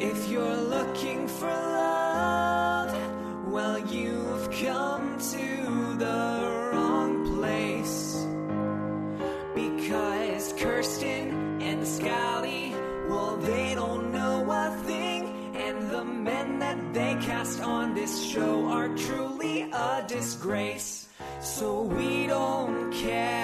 If you're looking for love, well, you've come to the wrong place. Because Kirsten and Scally, well, they don't know a thing. And the men that they cast on this show are truly a disgrace. So we don't care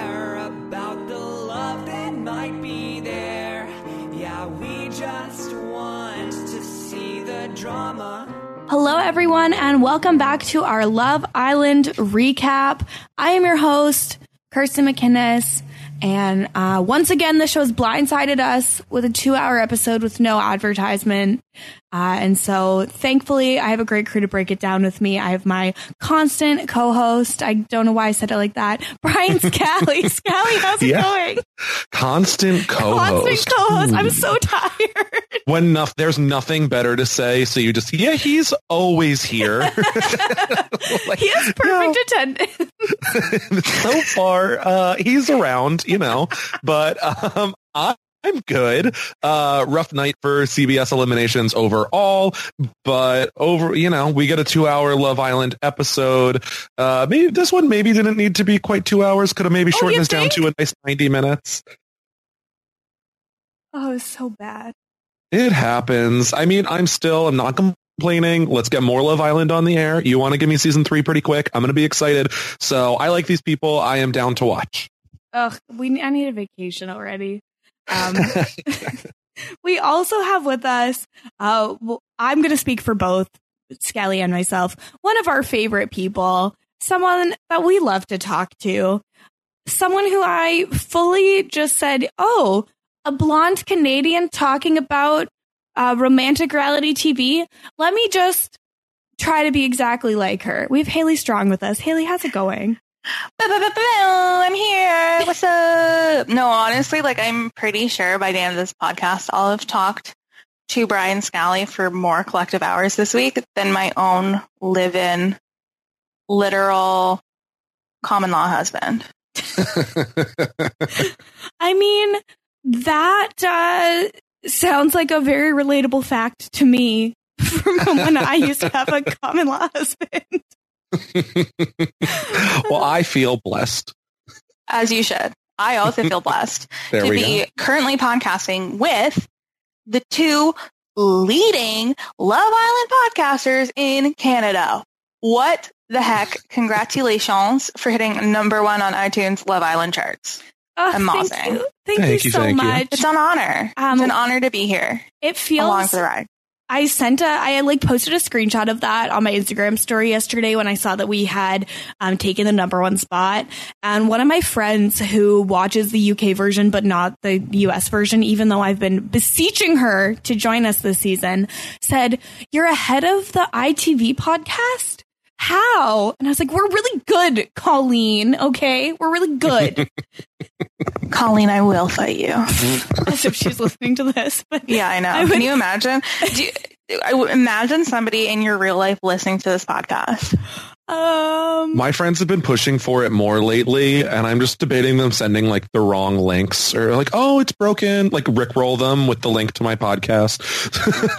Hello, everyone, and welcome back to our Love Island recap. I am your host, Kirsten MacInnis. And uh, once again, the show's blindsided us with a two hour episode with no advertisement. Uh, and so thankfully, I have a great crew to break it down with me. I have my constant co host. I don't know why I said it like that. Brian Scally. Scally, how's it Yeah. going? Constant co-host. Constant co host. I'm so tired. when noth- there's nothing better to say, so you just yeah, he's always here. Like, he has perfect attendance. So far, uh, he's around, you know, but um, I. I'm good. Uh, rough night for CBS eliminations overall, but over, you know, we get a two hour Love Island episode. Uh, maybe this one maybe didn't need to be quite two hours. Could have maybe Oh, shortened you this down to a nice 90 minutes. Oh, it's so bad. It happens. I mean, I'm still, I'm not complaining. Let's get more Love Island on the air. You want to give me season three pretty quick? I'm going to be excited. So I like these people. I am down to watch. Ugh, we I need a vacation already. Um, we also have with us. Uh, well, I'm going to speak for both Scally and myself. One of our favorite people, someone that we love to talk to, someone who I fully just said, "Oh, a blonde Canadian talking about uh, romantic reality TV." Let me just try to be exactly like her. We have Haley Strong with us. Haley, how's it going? I'm here. What's up? No, honestly, like I'm pretty sure by the end of this podcast, I'll have talked to Brian Scally for more collective hours this week than my own live-in, literal common law husband. I mean, that uh, sounds like a very relatable fact to me from when I used to have a common law husband. well, I feel blessed. As you should. I also feel blessed to be go. currently podcasting with the two leading Love Island podcasters in Canada. What the heck? Congratulations for hitting number one on iTunes Love Island charts. Oh, Amazing. Thank you, thank Thank you you, so thank you. much. It's an honor. Um, it's an honor to be here It feels along feels. for the ride. I sent a. I like posted a screenshot of that on my Instagram story yesterday when I saw that we had um, taken the number one spot. And one of my friends who watches the UK version but not the US version, even though I've been beseeching her to join us this season, said, "You're ahead of the ITV podcast." How? And I was like, we're really good, Colleen. Okay. We're really good. Colleen, I will fight you. As if she's listening to this. But Yeah, I know. I would- Can you imagine? Do you, I would imagine somebody in your real life listening to this podcast. um, My friends have been pushing for it more lately, and I'm just debating them sending like the wrong links or like, oh, it's broken. Like Rickroll them with the link to my podcast.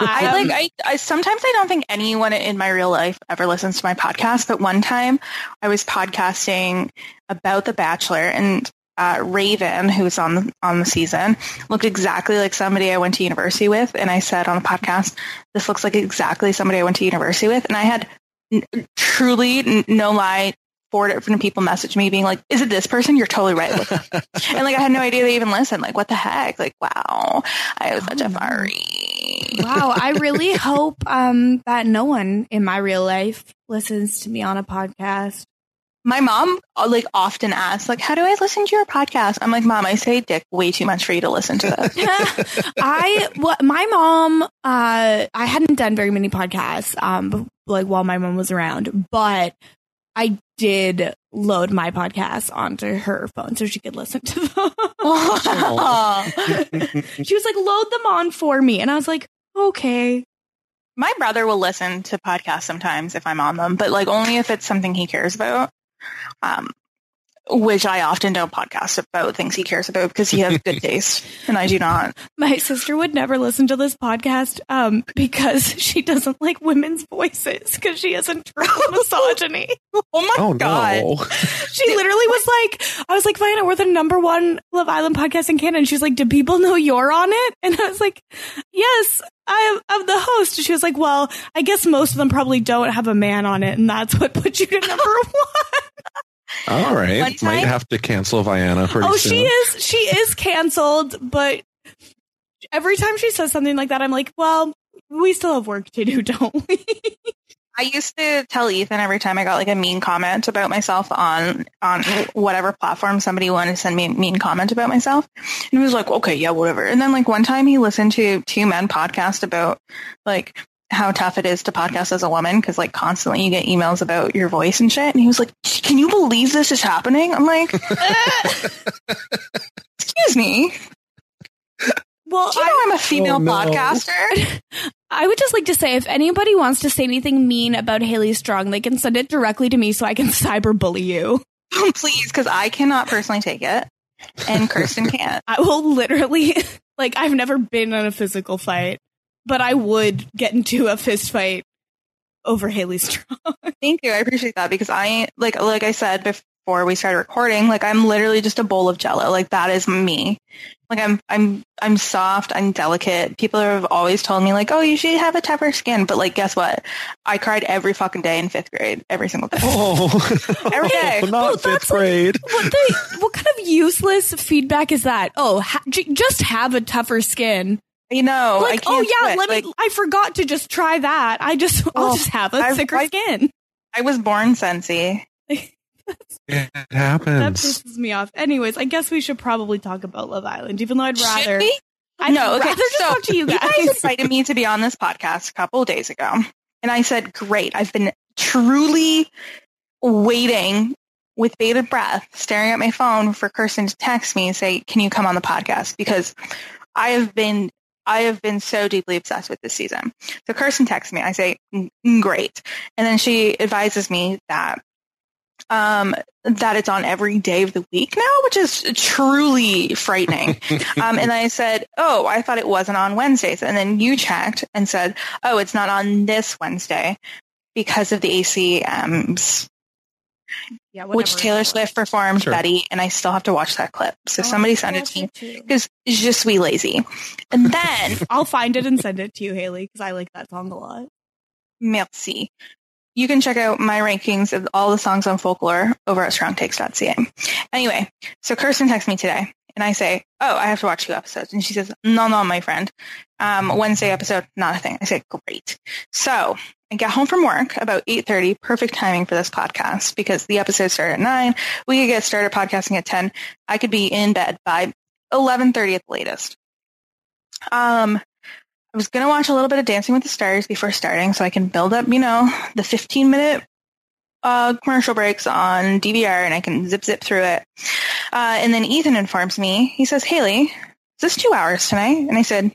I Um, like I, I sometimes I don't think anyone in my real life ever listens to my podcast, but one time I was podcasting about The Bachelor and uh, Raven, who's on the, on the season, looked exactly like somebody I went to university with, and I said on the podcast, "This looks like exactly somebody I went to university with," and I had n- truly, n- no lie, four different people message me being like, "Is it this person? You're totally right." With and like I had no idea they even listened. Like, what the heck? Like, wow, I was such Oh, a no. furry. wow, I really hope um that no one in my real life listens to me on a podcast. My mom uh, like often asks, like, how do I listen to your podcast? I'm like, mom, I say dick way too much for you to listen to this. I what my mom uh I hadn't done very many podcasts um like while my mom was around, but I did load my podcast onto her phone so she could listen to them. she was like, load them on for me. And I was like, okay. My brother will listen to podcasts sometimes if I'm on them, but like only if it's something he cares about. Um, which I often don't podcast about things he cares about because he has good taste and I do not. My sister would never listen to this podcast um, because she doesn't like women's voices because she has internal misogyny. Oh my Oh god. no! She literally was like, I was like, Vienna, we're the number one Love Island podcast in Canada. And she's like, do people know you're on it? And I was like, yes, I am, I'm the host. And she was like, well, I guess most of them probably don't have a man on it. And that's what put you to number one. All right, One might have to cancel Vienna pretty oh, soon. she is, she is canceled. But every time she says something like that, I'm like, well, we still have work to do, don't we? I used to tell Ethan every time I got like a mean comment about myself on on whatever platform somebody wanted to send me a mean comment about myself. And he was like, okay, yeah, whatever. And then like one time he listened to two men podcast about like how tough it is to podcast as a woman because like constantly you get emails about your voice and shit. And he was like, can you believe this is happening? I'm like, "Eh, excuse me. well, Do you know I'm a female Oh, no. podcaster? I would just like to say if anybody wants to say anything mean about Haley Strong, they can send it directly to me so I can cyberbully you. Please, because I cannot personally take it. And Kirsten can't. I will literally like I've never been in a physical fight, but I would get into a fist fight over Haley Strong. Thank you. I appreciate that because I like like I said before we started recording, like I'm literally just a bowl of jello. Like that is me. Like I'm I'm I'm soft, I'm delicate. People have always told me like, "Oh, you should have a tougher skin." But like guess what? I cried every fucking day in 5th grade, every single day. Oh, Every day. not Oh, fifth that's like- grade. what the what kind of useless feedback is that? Oh, ha- j- just have a tougher skin. You know, I like, can't oh yeah, switch. let me. Like, I forgot to just try that. I just I'll Oh, just have a I've- thicker I- skin. I was born sensy. It happens. That pisses me off. Anyways, I guess we should probably talk about Love Island, even though I'd rather. I know. No, okay, rather just so talk to you guys. You guys invited me to be on this podcast a couple of days ago. And I said, great. I've been truly waiting with bated breath, staring at my phone for Kirsten to text me and say, can you come on the podcast? Because I have been, I have been so deeply obsessed with this season. So Kirsten texts me. I say, "Mm, great. And then she advises me that um, that it's on every day of the week now, which is truly frightening. um, and I said, oh, I thought it wasn't on Wednesdays. And then you checked and said, oh, it's not on this Wednesday because of the ACMs, yeah, which. Taylor Swift performed Sure. Betty. And I still have to watch that clip. So Oh, somebody I send it to me because it's just we lazy. And then, I'll find it and send it to you, Haley, because I like that song a lot. merci. You can check out my rankings of all the songs on folklore over at strongtakes.ca. Anyway, so Kirsten texts me today and I say, oh, I have to watch two episodes. And she says, no, no, my friend. Um, Wednesday episode, not a thing. I say, great. So I get home from work about 8.30, perfect timing for this podcast because the episode started at 9. We could get started podcasting at 10. I could be in bed by 11.30 at the latest. Um, I was going to watch a little bit of Dancing with the Stars before starting so I can build up, you know, the 15 minute uh, commercial breaks on DVR and I can zip zip through it. Uh, and then Ethan informs me, he says, Haley, is this two hours tonight? And I said,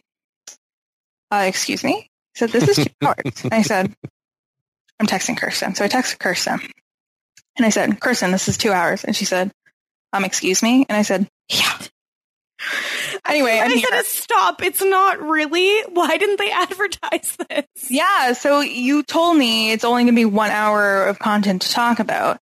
uh, excuse me? He said, this is two hours. And I said, I'm texting Kirsten. So I texted Kirsten and I said, Kirsten, this is two hours. And she said, um, excuse me? And I said, yeah. Anyway, I'm I'm said, here. stop. It's not really. Why didn't they advertise this? Yeah, so you told me it's only going to be one hour of content to talk about.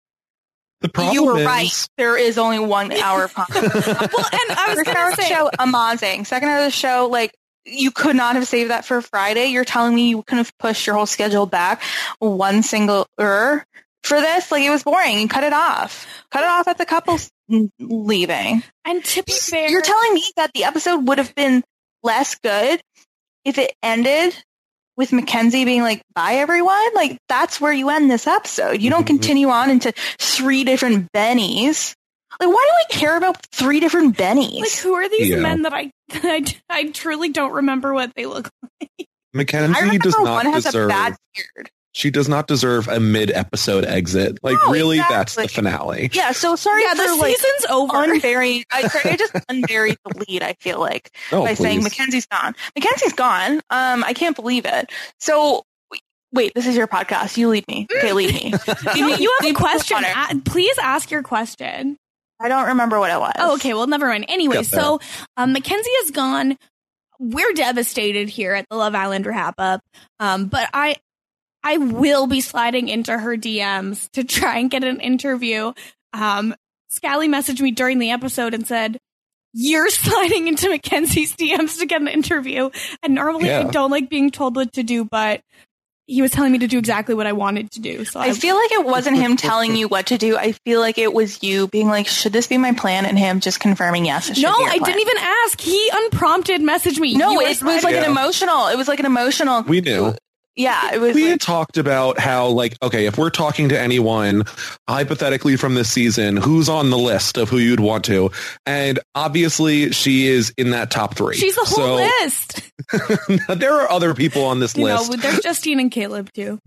The problem you were is, right. There is only one hour of content. Well, and I was First hour gonna of the say, show, amazing. Second hour of the show, like you could not have saved that for Friday. You're telling me you couldn't have pushed your whole schedule back one single er for this? Like it was boring. You cut it off. Cut it off at the couple leaving. and to be fair, You're telling me that the episode would have been less good if it ended with Mackenzie being like, bye everyone? Like, that's where you end this episode. You don't Mhm. continue on into three different Bennies. Like, why do I care about three different Bennies? like, who are these Yeah. men that I, I, I truly don't remember what they look like? I Mackenzie does not one has a deserve. bad beard. She does not deserve a mid-episode exit. Like, No, really, that's the finale. Yeah, so sorry yeah, for the like season's over. unburied. I, sorry, I just unburied the lead, I feel like. Oh, by saying please. Mackenzie's gone. Mackenzie's gone. Um, I can't believe it. So wait, this is your podcast. You lead me. Okay, lead me. Lead No, you have a question. A- please ask your question. I don't remember what it was. Oh, okay. Well, never mind. Anyway, so um, Mackenzie is gone. We're devastated here at the Love Island wrap up. Um, but I, I will be sliding into her DMs to try and get an interview. Um, Scally messaged me during the episode and said, "You're sliding into Mackenzie's DMs to get an interview." And normally I don't like being told what to do, but he was telling me to do exactly what I wanted to do. So I feel like it wasn't him telling you what to do. I feel like it was you being like, "Should this be my plan?" and him just confirming yes. It no, be I plan. didn't even ask. He unprompted messaged me. No, You are it was like Yeah. an emotional. It was like an emotional. We knew. Yeah, it was. we like- had talked about how like okay if we're talking to anyone hypothetically from this season who's on the list of who you'd want to and obviously she is in that top three She's the whole list. so there are other people on this You know, list there's Justine and Caleb too.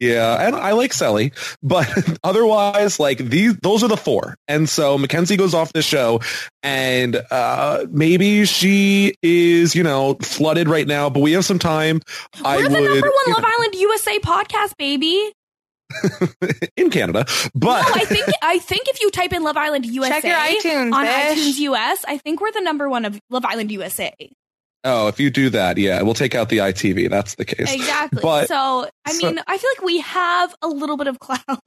yeah and i like sally but otherwise like these those are the four and so mackenzie goes off the show and uh maybe she is you know flooded right now but we have some time i We're the would number one Love know, Island USA podcast, baby. in canada but No, I think I think if you type in Love Island USA Check your iTunes, on bitch. iTunes US, I think we're the number one of Love Island USA. Oh, if you do that, yeah, we'll take out the ITV. That's the case. Exactly. But- so I so- mean, I feel like we have a little bit of clout.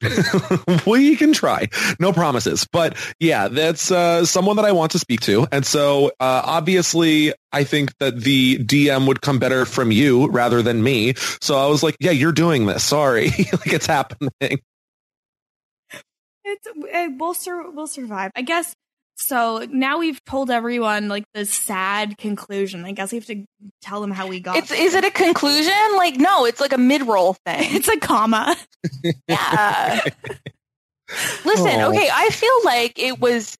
we can try. No promises. But yeah, that's uh, someone that I want to speak to. And so uh, obviously, I think that the DM would come better from you rather than me. So I was like, yeah, you're doing this. Sorry. like it's happening. It's it, we'll sur- we'll survive, I guess. So now we've told everyone like the sad conclusion. I guess we have to tell them how we got. It's is it a conclusion? Like no, it's like a mid roll thing. It's a comma. Yeah. Listen, Oh. okay, I feel like it was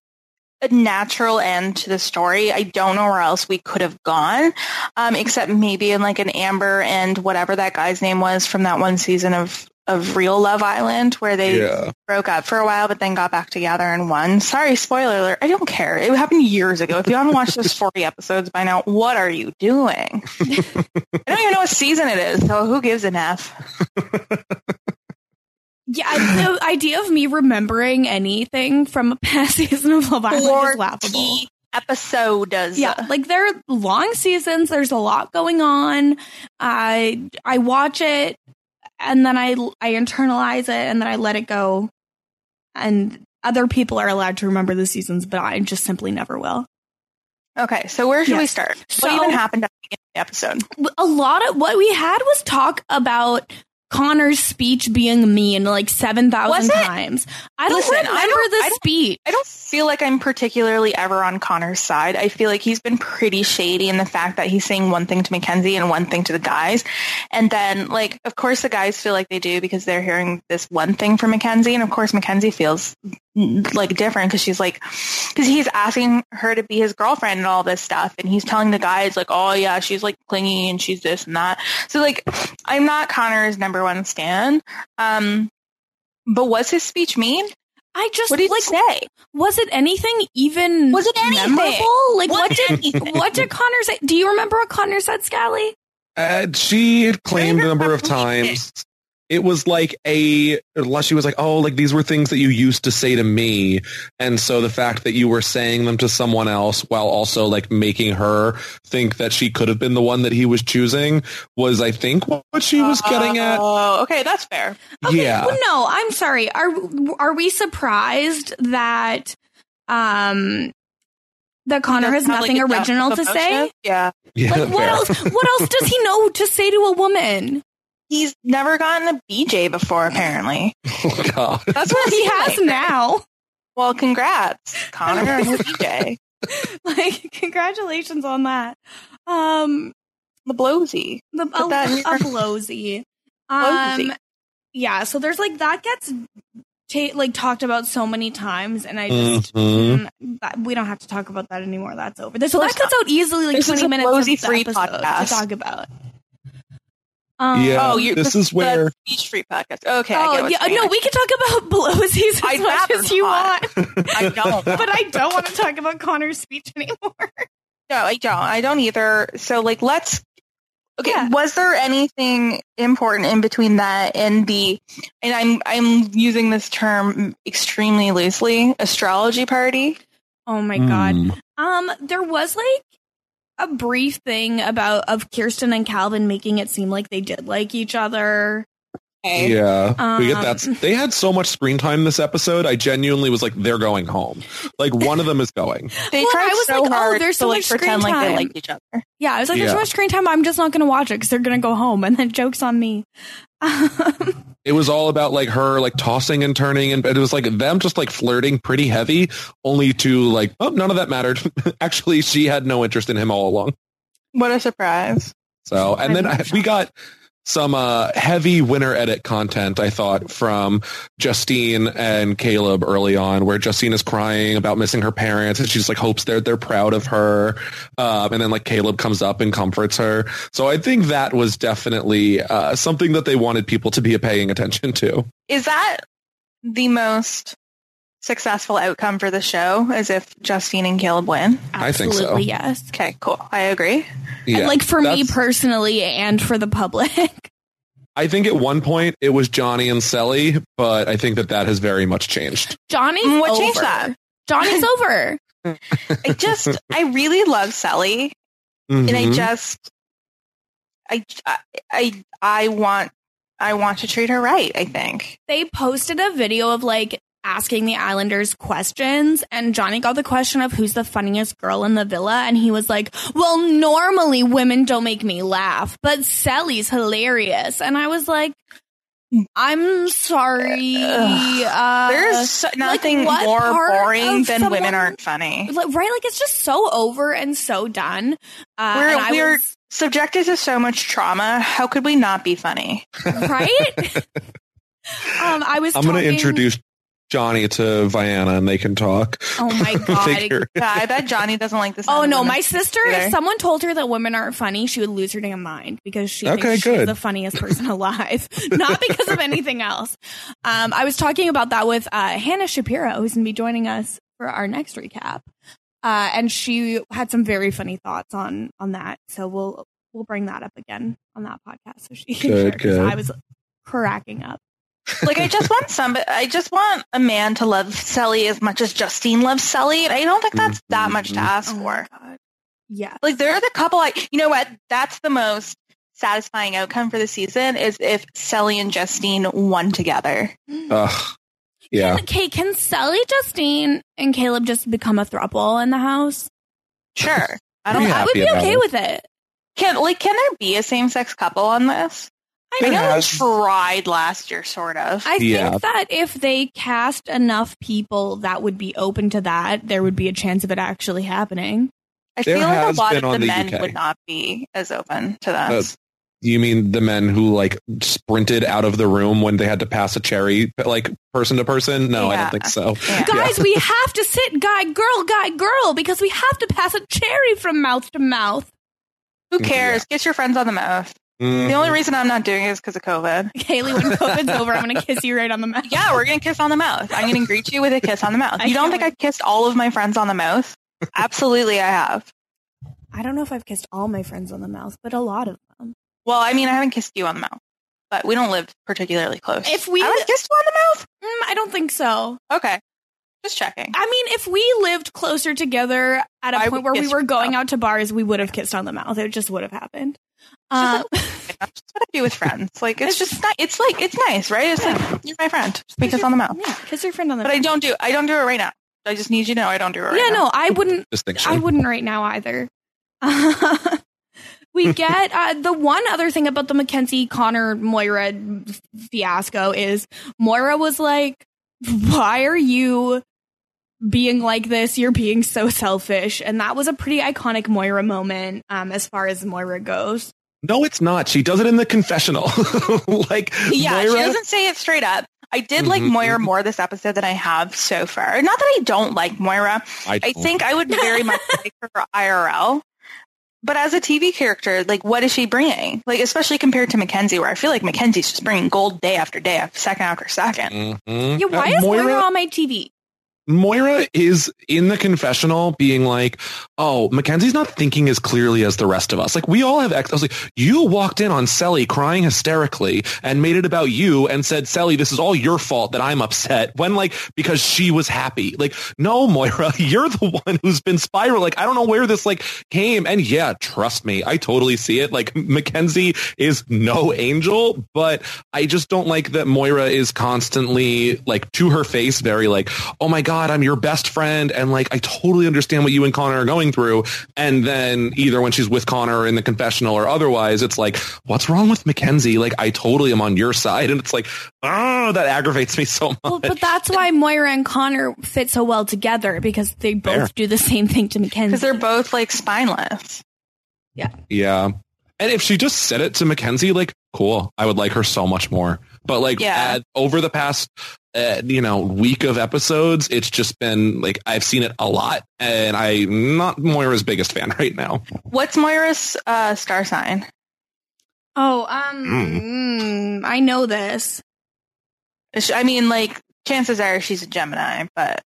a natural end to the story. I don't know where else we could have gone, um, except maybe in like an Amber and whatever that guy's name was from that one season of of Real Love Island, where they Yeah. broke up for a while, but then got back together and won. Sorry, spoiler alert. I don't care. It happened years ago. If you haven't watched those 40 episodes by now, what are you doing? I don't even know what season it is, so who gives an F? Yeah, the idea of me remembering anything from a past season of Love Island is laughable. 40 episodes. Yeah, like they're long seasons. There's a lot going on. I I watch it and then I I internalize it and then I let it go. And other people are allowed to remember the seasons, but I just simply never will. Okay, so where should we Yes. start? So- what even happened at the beginning of the episode? A lot of what we had was talk about Connor's speech being mean like seven Was thousand it? times. I don't Listen, I remember don't- the I speech. I don't feel like I'm particularly ever on Connor's side. I feel like he's been pretty shady in the fact that he's saying one thing to Mackenzie and one thing to the guys. And then, like, of course the guys feel like they do because they're hearing this one thing from Mackenzie. And of course Mackenzie feels like different because she's like, because he's asking her to be his girlfriend and all this stuff. And he's telling the guys like, oh yeah, she's like clingy and she's this and that. So like, I'm not Connor's number one stan. Um, but was his speech mean? I just What did like he say? was it anything even Was it anything? memorable? Like what, Was did what did Connor say? Do you remember what Connor said, Scally? Uh, she had claimed a number of times. It was like a, unless she was like, oh, like these were things that you used to say to me. And so the fact that you were saying them to someone else while also like making her think that she could have been the one that he was choosing was, I think, what she was getting at. Oh, okay, that's fair. Okay, Yeah. well, no, I'm sorry. Are are we surprised that um that Connor has Doesn't have, like, nothing original to say? Yeah, Yeah, Like what fair. else? What else does he know to say to a woman? He's never gotten a BJ before. Apparently, Oh, God. that's what He has now. Well, congrats, Connor and BJ, Like, congratulations on that. Um, the blowsy. the Put a, your- a blowsy. Blowsy. Um, yeah. So there's like that gets ta- like talked about so many times, and I just Mhm. Mm, that, we don't have to talk about that anymore. That's over. So that Let's cuts out easily like This is twenty a minutes of the Blowsy-free episode podcast. to talk about. Um, Yeah. oh, you, this is where- the speech free podcast. Okay, I Oh get yeah, no, we can talk about Blowsies as I'd much as you not. want, I don't. but I don't want to talk about Connor's speech anymore. No, I don't. I don't either. So, like, let's. Okay, Yeah. was there anything important in between that and the and I'm I'm using this term extremely loosely, astrology party? Oh my god. Hmm. Um, there was like a brief thing about of Kirsten and Calvin making it seem like they did like each other. Okay. Yeah, we get that. Um, They had so much screen time this episode. I genuinely was like, they're going home. Like one of them is going. They Well, tried I was so like, oh, hard there's to so like much pretend screen like they time. liked each other. Yeah, I was like, there's Yeah. so much screen time. I'm just not going to watch it because they're going to go home, and then jokes on me. It was all about like her like tossing and turning, and it was like them just like flirting pretty heavy, only to like, oh, none of that mattered. Actually, she had no interest in him all along. What a surprise. So, and then I, we got some uh, heavy winter edit content, I thought, from Justine and Caleb early on, where Justine is crying about missing her parents, and she just like hopes they're they're proud of her, um, and then like Caleb comes up and comforts her. So I think that was definitely uh, something that they wanted people to be paying attention to. Is that the most successful outcome for the show? As if Justine and Caleb win? I think so. Absolutely, yes. Okay, cool. I agree. Yeah, and like for me that's- personally, and for the public. I think at one point it was Johnny and Sally, but I think that that has very much changed. Johnny's Mm, what over. changed that? Johnny's over. I just, I really love Sally, and I Mhm. just, I, I, I want, I want to treat her right. I think. They posted a video of like asking the Islanders questions, and Johnny got the question of who's the funniest girl in the villa, and he was like, "Well, normally women don't make me laugh, but Sally's hilarious," and I was like. I'm sorry. Uh, There's so- nothing what more boring of than women aren't funny. like, right? Like it's just so over and so done. Uh, We're- and we're- was- Subjected to so much trauma, how could we not be funny? right? um, I was. I'm going to introduce Johnny to Vienna, and they can talk. Oh my god! Yeah, I bet Johnny doesn't like this. Oh no, my sister. either. If someone told her that women aren't funny, she would lose her damn mind because she Okay, thinks she's the funniest person alive, not because of anything else. Um, I was talking about that with uh, Hannah Shapiro, who's going to be joining us for our next recap, uh, and she had some very funny thoughts on on that. So we'll we'll bring that up again on that podcast so she can Good, share. 'cause good. I was cracking up. Like I just want some. I just want a man to love Sally as much as Justine loves Sally, and I don't think that's that much to mm-hmm. ask Oh for. my! Yeah. Like they're the couple. I, you know what? That's the most satisfying outcome for the season is if Sally and Justine won together. Mm. Ugh. Yeah. Can, okay, can Sally, Justine, and Caleb just become a throuple in the house? Sure. I don't I would be okay it. with it. Can like can there be a same sex couple on this? I There know they tried last year, sort of. I Yeah. think that if they cast enough people that would be open to that, there would be a chance of it actually happening. I There feel like a lot of the the men UK. would not be as open to Uh. You mean the men who like sprinted out of the room when they had to pass a cherry, like person to person? No, I don't think so. Yeah. Guys, we have to sit guy, girl, guy, girl, because we have to pass a cherry from mouth to mouth. Who cares? Get your friends on the mouth. Mhm. The only reason I'm not doing it is because of COVID. Haley, when COVID's over, I'm going to kiss you right on the mouth. Yeah, we're gonna kiss on the mouth. I'm gonna greet you with a kiss on the mouth. You don't think. I've kissed all of my friends on the mouth? Absolutely, I have. I don't know if I've kissed all my friends on the mouth, but a lot of them. Well, I mean, I haven't kissed you on the mouth, but we don't live particularly close. If we- I haven't kissed you on the mouth. Mm, I don't think so. Okay, just checking. I mean, if we lived closer together at a I point where we were going out to bars, we would have kissed on the mouth. It just would have happened. Uh, That's just what I do with friends. Like it's just ni- it's like it's nice, right? It's like you're my friend. Just be kiss on the mouth. yeah, kiss your friend on the But I don't do I don't do it right now. I just need you to know I don't do it right yeah, now. no, I wouldn't. I wouldn't right now either. we get uh, the one other thing about the Mackenzie Connor Moira fiasco is Moira was like, "Why are you being like this? You're being so selfish," and that was a pretty iconic Moira moment um, as far as Moira goes. No, it's not. She does it in the confessional. like Yeah, she doesn't say it straight up. I did like Mhm, Moira mhm. more this episode than I have so far. Not that I don't like Moira. I don't. think I would very much like her for IRL. But as a TV character, like what is she bringing? Like especially compared to Mackenzie, where I feel like Mackenzie's just bringing gold day after day, second after second. Mhm. Yeah, why Uh, is Moira, on my TV? Moira is in the confessional being like, oh, Mackenzie's not thinking as clearly as the rest of us. Like we all have ex. I was like, you walked in on Cely crying hysterically and made it about you and said, Cely, this is all your fault that I'm upset when like, because she was happy. Like, no, Moira, you're the one who's been spiraling. Like, I don't know where this like came. And yeah, trust me, I totally see it. Like Mackenzie is no angel, but I just don't like that Moira is constantly like to her face, very like, oh my God, God, I'm your best friend. And like, I totally understand what you and Connor are going through. And then either when she's with Connor in the confessional or otherwise, it's like, what's wrong with Mackenzie? Like, I totally am on your side. And it's like, oh, that aggravates me so much. Well, but that's why Moira and Connor fit so well together because they both Fair. do the same thing to Mackenzie. Because they're both like spineless. Yeah. Yeah. And if she just said it to Mackenzie, like, cool. I would like her so much more. But like yeah. over the past uh, you know week of episodes, it's just been like I've seen it a lot, and I'm not Moira's biggest fan right now. What's Moira's uh, star sign? Oh, um, mm. I know this. I mean, like chances are she's a Gemini, but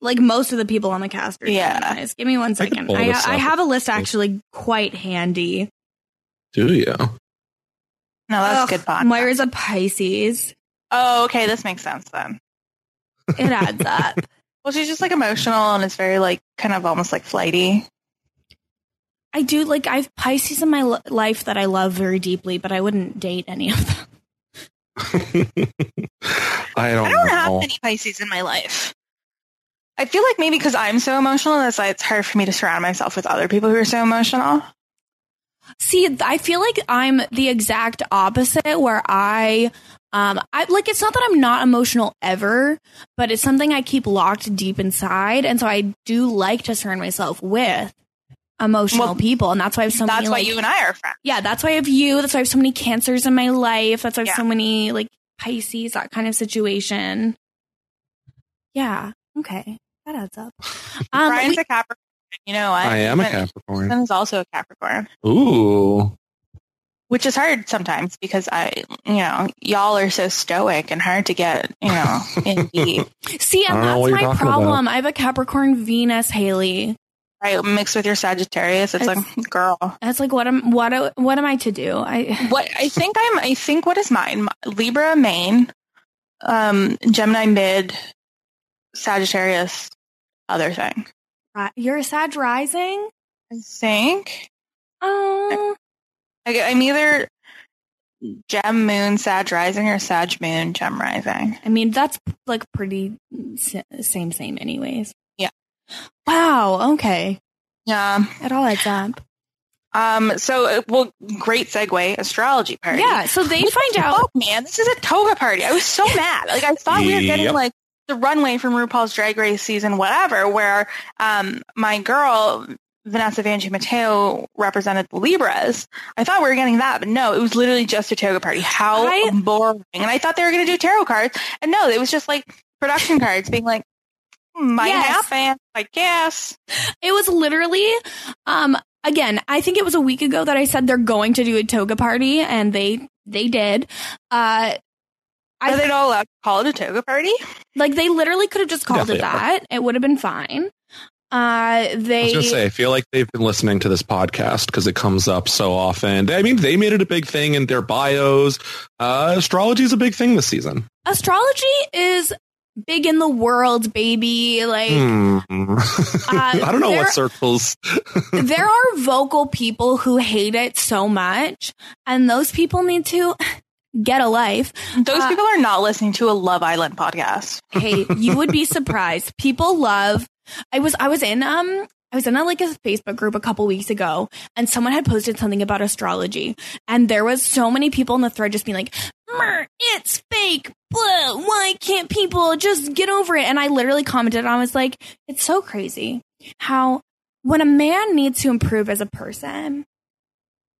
like most of the people on the cast are yeah. Geminis. Give me one second. I, I, I have a list actually quite handy. Do you? No, that's Ugh, good. Podcast. Moira's a Pisces. Oh, okay. This makes sense then. It adds up. well, she's just like emotional and it's very like kind of almost like flighty. I do like I have Pisces in my l- life that I love very deeply, but I wouldn't date any of them. I don't. I don't know. have any Pisces in my life. I feel like maybe because I'm so emotional, that's why it's hard for me to surround myself with other people who are so emotional. See, I feel like I'm the exact opposite where I um I like it's not that I'm not emotional ever, but it's something I keep locked deep inside and so I do like to surround myself with emotional well, people and that's why I have so that's many why like, you and I are friends. Yeah, that's why I have you, that's why I have so many cancers in my life, that's why I have yeah. so many like Pisces, that kind of situation. Yeah. Okay. That adds up. Um, Brian's we, a Capricorn. You know, I, I am a Capricorn. Is also a Capricorn. Ooh. Which is hard sometimes because I, you know, y'all are so stoic and hard to get, you know, in deep. See, and that's my problem. About. I have a Capricorn Venus, Haley. Right, mixed with your Sagittarius, it's, it's like, girl. It's like, what am what what am I to do? I what I think I'm. I think what is mine? Libra main, um, Gemini mid, Sagittarius, other thing. You're a Sag rising? I think. Oh. I, I'm either Gem Moon Sag Rising or Sag Moon Gem Rising. I mean, that's like pretty same, same, anyways. Yeah. Wow. Okay. Yeah. It all adds up. Um. So, uh, well, great segue. Astrology party. Yeah. So they what find out. Oh man, this is a toga party. I was so mad. Like I thought we were getting yep. like the runway from RuPaul's Drag Race season, whatever, where um, my girl Vanessa Vanjie Mateo represented the Libras. I thought we were getting that, but no, it was literally just a toga party. How boring! And I thought they were going to do tarot cards, and no, it was just like production cards, being like, hmm, "Might yes. happen, I guess." It was literally. Um, again, I think it was a week ago that I said they're going to do a toga party, and they they did. Uh, are I, they not allowed to call it a toga party? Like they literally could have just called Definitely it that. Are. It would have been fine. Uh, they. I was gonna say, I feel like they've been listening to this podcast because it comes up so often. I mean, they made it a big thing in their bios. Uh, astrology is a big thing this season. Astrology is big in the world, baby. Like, mm. uh, I don't know there, what circles. there are vocal people who hate it so much, and those people need to get a life. Those uh, people are not listening to a Love Island podcast. hey, you would be surprised. People love. I was I was in um I was in a, like a Facebook group a couple weeks ago, and someone had posted something about astrology, and there was so many people in the thread just being like, "It's fake." Blah, why can't people just get over it? And I literally commented on, I was like, "It's so crazy how when a man needs to improve as a person,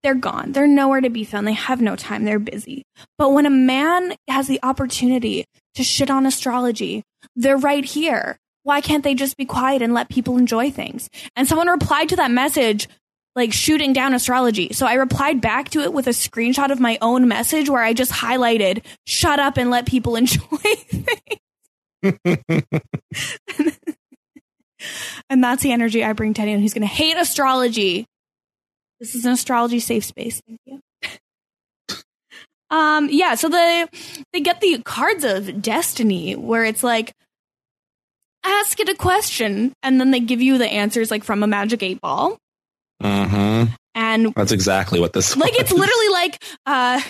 they're gone. They're nowhere to be found. They have no time. They're busy. But when a man has the opportunity to shit on astrology, they're right here. Why can't they just be quiet and let people enjoy things? And someone replied to that message like shooting down astrology. So I replied back to it with a screenshot of my own message where I just highlighted, shut up and let people enjoy things. and that's the energy I bring to anyone who's going to hate astrology. This is an astrology safe space. Thank you. um, yeah. So they they get the cards of destiny, where it's like ask it a question, and then they give you the answers like from a magic eight ball, hmm and That's exactly what this. like it's literally like uh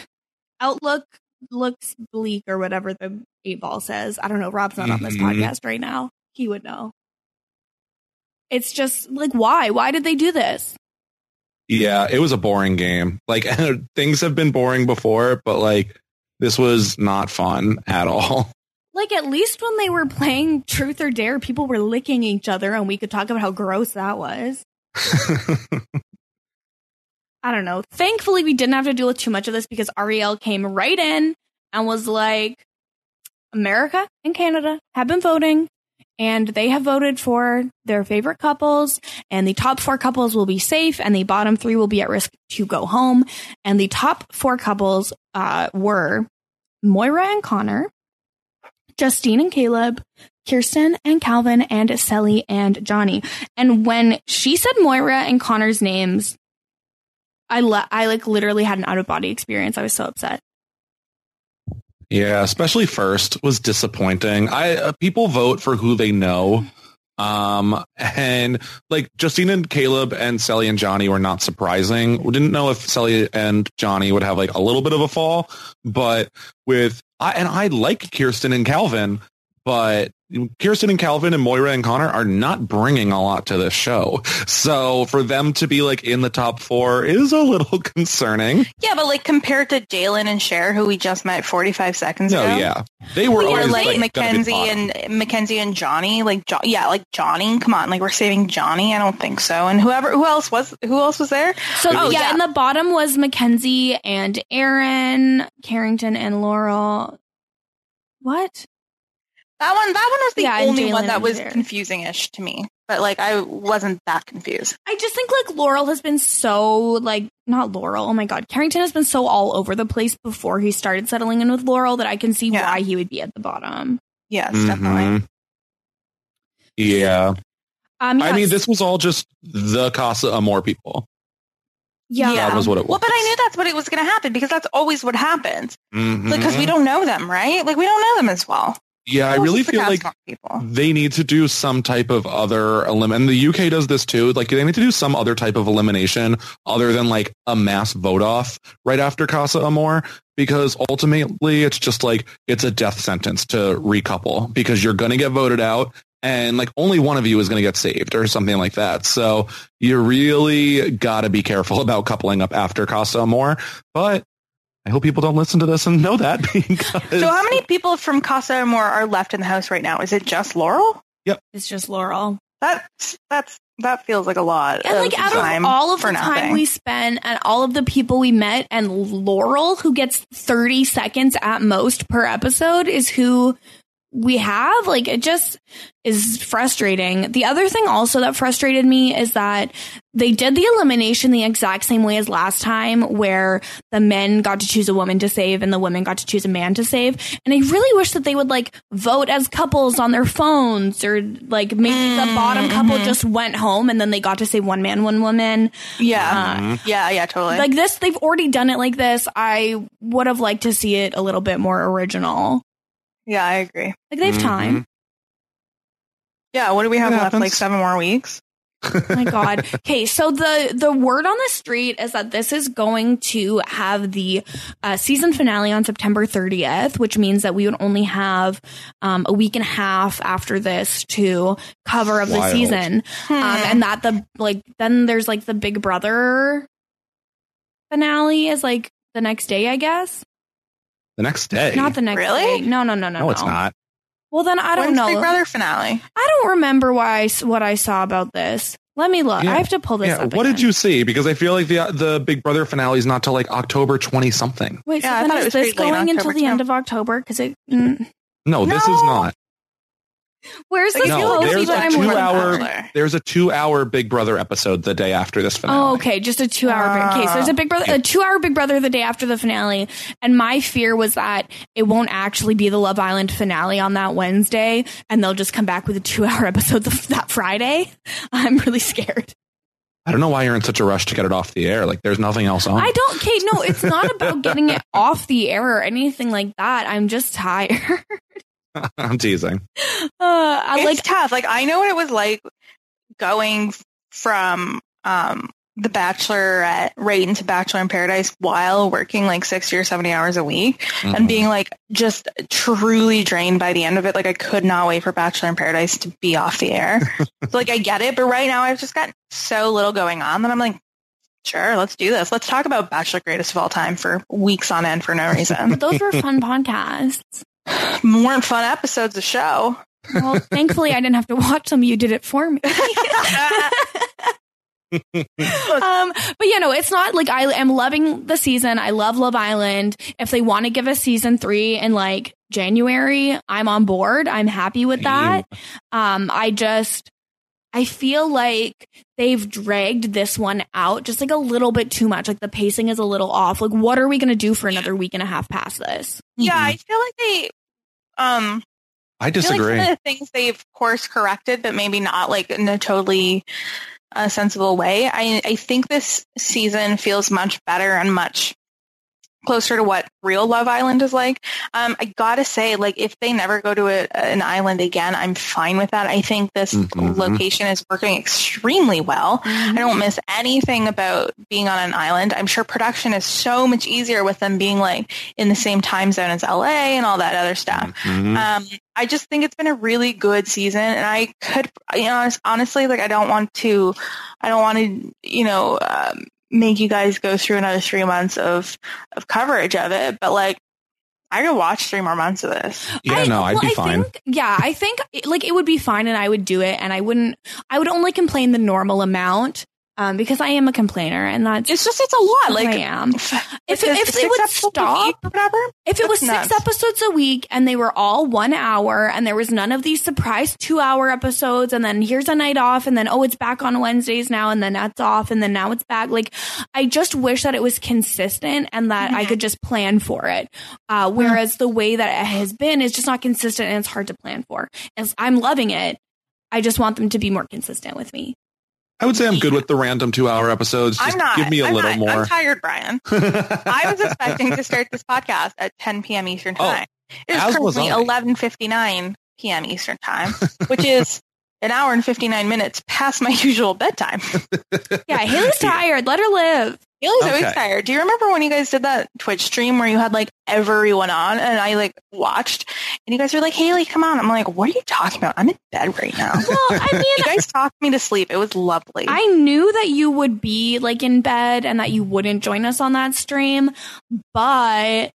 outlook looks bleak or whatever the eight ball says i don't know rob's not on this Mhm. podcast right now he would know it's just like why why did they do this Yeah, it was a boring game. Like things have been boring before, but like this was not fun at all. like at least when they were playing truth or dare people were licking each other and we could talk about how gross that was i don't know thankfully we didn't have to deal with too much of this because ariel came right in and was like america and canada have been voting and they have voted for their favorite couples and the top four couples will be safe and the bottom three will be at risk to go home. And the top four couples uh, were moira and connor justine and caleb kirsten and calvin and sally and johnny. And when she said moira and connor's names i le- i like literally had an out of body experience. I was so upset yeah, especially first was disappointing. I uh, people vote for who they know. Um and like Justine and Caleb and Sally and Johnny were not surprising. We didn't know if Sally and Johnny would have like a little bit of a fall, but with I and I like Kirsten and Calvin, but Kirsten and Calvin and Moira and Connor are not bringing a lot to this show. So for them to be like in the top four is a little concerning. Yeah, but like compared to Jalen and Cher, who we just met 45 seconds ago. No, ago. yeah, they were Or always like, like, Mackenzie and Mackenzie and Johnny, like jo- yeah, like Johnny. Come on, like we're saving Johnny. I don't think so. And whoever, who else was, who else was there? So Oh, yeah, yeah. and the bottom was Mackenzie and Aaron, Carrington and Laurel. What? That one, that one was the Yeah, only one that was Cher. confusing-ish to me. But like, I wasn't that confused. I just think like Laurel has been so like not Laurel. Oh my god, Carrington has been so all over the place before he started settling in with Laurel that I can see Yeah. why he would be at the bottom. Yes, definitely. Mhm. Yeah. Um, I mean, this was all just the Casa Amor people. yeah, That was what it was. Well, but I knew that's what it was going to happen because that's always what happens. Mhm. Because we don't know them, right? Like we don't know them as well. Yeah, I really feel like they need to do some type of other elim and the UK does this too. Like they need to do some other type of elimination other than like a mass vote off right after Casa Amor because ultimately it's just like it's a death sentence to recouple because you're going to get voted out and like only one of you is going to get saved or something like that. So you really got to be careful about coupling up after Casa Amor, but I hope people don't listen to this and know that because So how many people from Casa Amor are left in the house right now? Is it just Laurel? Yep, it's just Laurel. That's that's that feels like a lot. And like out time of all of for the time we spent and all of the people we met and Laurel who gets 30 seconds at most per episode is who we have like it just is frustrating. The other thing also that frustrated me is that they did the elimination the exact same way as last time where the men got to choose a woman to save and the women got to choose a man to save. And I really wish that they would like vote as couples on their phones or like maybe the bottom couple just went home and then they got to say one man, one woman. yeah, Mhm. yeah, yeah, totally. Like this, they've already done it like this. I would have liked to see it a little bit more original. Yeah, I agree. Like they have time. Yeah, what do we have left? Like seven more weeks. Oh my god. Okay, so the the word on the street is that this is going to have the uh, season finale on September 30th, which means that we would only have um, a week and a half after this to cover of the Wild. season, um, and that the like then there's like the Big Brother finale is like the next day, I guess. The next day. Not the next Really? day. No, no, no, no. no, it's not. Well, then I don't When's know. Big Brother finale? I don't remember why I s what I saw about this. Let me look. Yeah. I have to pull this Yeah, up. what did you see? Because I feel like the the Big Brother finale is not till like October twenty something. Wait, Yeah, I so then thought it is was this going until the end of October? Because it. Mm, No, this is not. Where's the Like, I feel No, there's a two hour there's a two hour Big Brother episode the day after this finale. Oh, okay. Just a two hour Ah. case. There's a big brother, a two hour Big Brother the day after the finale, and my fear was that it won't actually be the Love Island finale on that Wednesday, and they'll just come back with a two hour episode th- that Friday. I'm really scared. I don't know why you're in such a rush to get it off the air. Like there's nothing else on. I don't, Kate. No, it's not about getting it off the air or anything like that. I'm just tired. I'm teasing. Uh, I it's like tough. Like I know what it was like going from um the Bachelor at right into Bachelor in Paradise while working like sixty or seventy hours a week Mhm. and being like just truly drained by the end of it. Like I could not wait for Bachelor in Paradise to be off the air. so like I get it, but right now I've just got so little going on that I'm like, sure, let's do this. Let's talk about Bachelor Greatest of All Time for weeks on end for no reason. but those were fun podcasts. More fun episodes of show. Well, thankfully, I didn't have to watch them. You did it for me. um, but you know, it's not like I am loving the season. I love Love Island. If they want to give us season three in like January, I'm on board. I'm happy with that. Um, I just, I feel like they've dragged this one out just like a little bit too much. Like the pacing is a little off. Like, what are we going to do for another week and a half past this? Yeah, Mhm. I feel like they um I I feel like disagree. some of the things they've course corrected, but maybe not like in a totally uh, sensible way. I I think this season feels much better and much closer to what real Love Island is like. Um, I gotta say, like if they never go to a, an island again, I'm fine with that. I think this Mhm. location is working extremely well. I don't miss anything about being on an island. I'm sure production is so much easier with them being like in the same time zone as LA and all that other stuff. Mhm. Um, I just think it's been a really good season, and I could, you know, honestly, like I don't want to, I don't want to, you know, um, make you guys go through another three months of of coverage of it, but like I could watch three more months of this. yeah, I- no, I'd well, be I fine. Think, yeah, I think like it would be fine, and I would do it, and I wouldn't. I would only complain the normal amount um, because I am a complainer, and that's It's just it's a lot. Like I am. if, it- if they would stop- whatever, If it was That's six episodes a week and they were all one hour and there was none of these surprise two hour episodes and then here's a night off and then oh it's back on Wednesdays now and then that's off and then now it's back. Like I just wish that it was consistent and that I Mhm. could just plan for it. Uh, whereas the way that it has been is just not consistent and it's hard to plan for. As I'm loving it, I just want them to be more consistent with me. I would say I'm good with the random two hour episodes. Just I'm not. give me a I'm little not. more. I'm tired, Brian. I was expecting to start this podcast at 10 p.m. Eastern Oh, time. it is currently 11:59 p.m. Eastern time, which is an hour and 59 minutes past my usual bedtime. Yeah, Haley's tired. Let her live. Haley's always Okay. tired. Do you remember when you guys did that Twitch stream where you had like everyone on and I like watched and you guys were like, Haley, come on. I'm like, what are you talking about? I'm in bed right now. Well, I mean, you guys talked me to sleep. It was lovely. I knew that you would be like in bed and that you wouldn't join us on that stream, but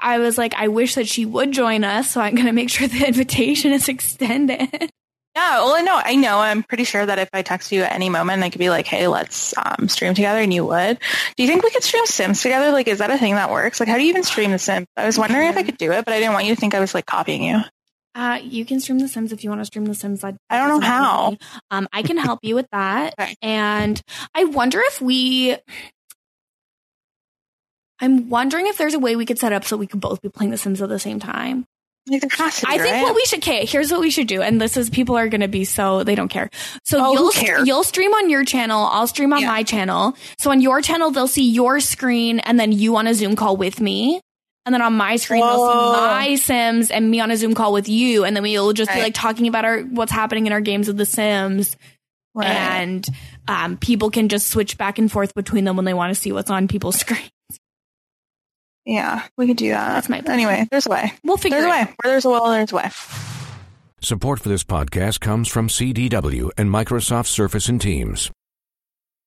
I was like, I wish that she would join us, so I'm going to make sure the invitation is extended. Yeah, well, I know, I know. I'm pretty sure that if I text you at any moment, I could be like, "Hey, let's um, stream together," and you would. Do you think we could stream Sims together? Like, is that a thing that works? Like, how do you even stream the Sims? I was wondering if I could do it, but I didn't want you to think I was like copying you. Uh, you can stream The Sims if you want to stream The Sims. That I don't know how. Um, I can help you with that. Okay. And I wonder if we. I'm wondering if there's a way we could set up so we could both be playing The Sims at the same time. Like, I think right? what we should. Okay, here's what we should do, and this is people are going to be so they don't care. So Oh, you'll cares? you'll stream on your channel, I'll stream on Yeah. my channel. So on your channel, they'll see your screen, and then you on a Zoom call with me. And then on my screen, they'll see my Sims and me on a Zoom call with you, and then we'll just be like talking about our what's happening in our games of The Sims, Right. and um, people can just switch back and forth between them when they want to see what's on people's screen. Yeah, we could do that. That's my plan. Anyway, there's a way. We'll figure There's a way. out. Where there's a will, there's a way. Support for this podcast comes from CDW and Microsoft Surface and Teams.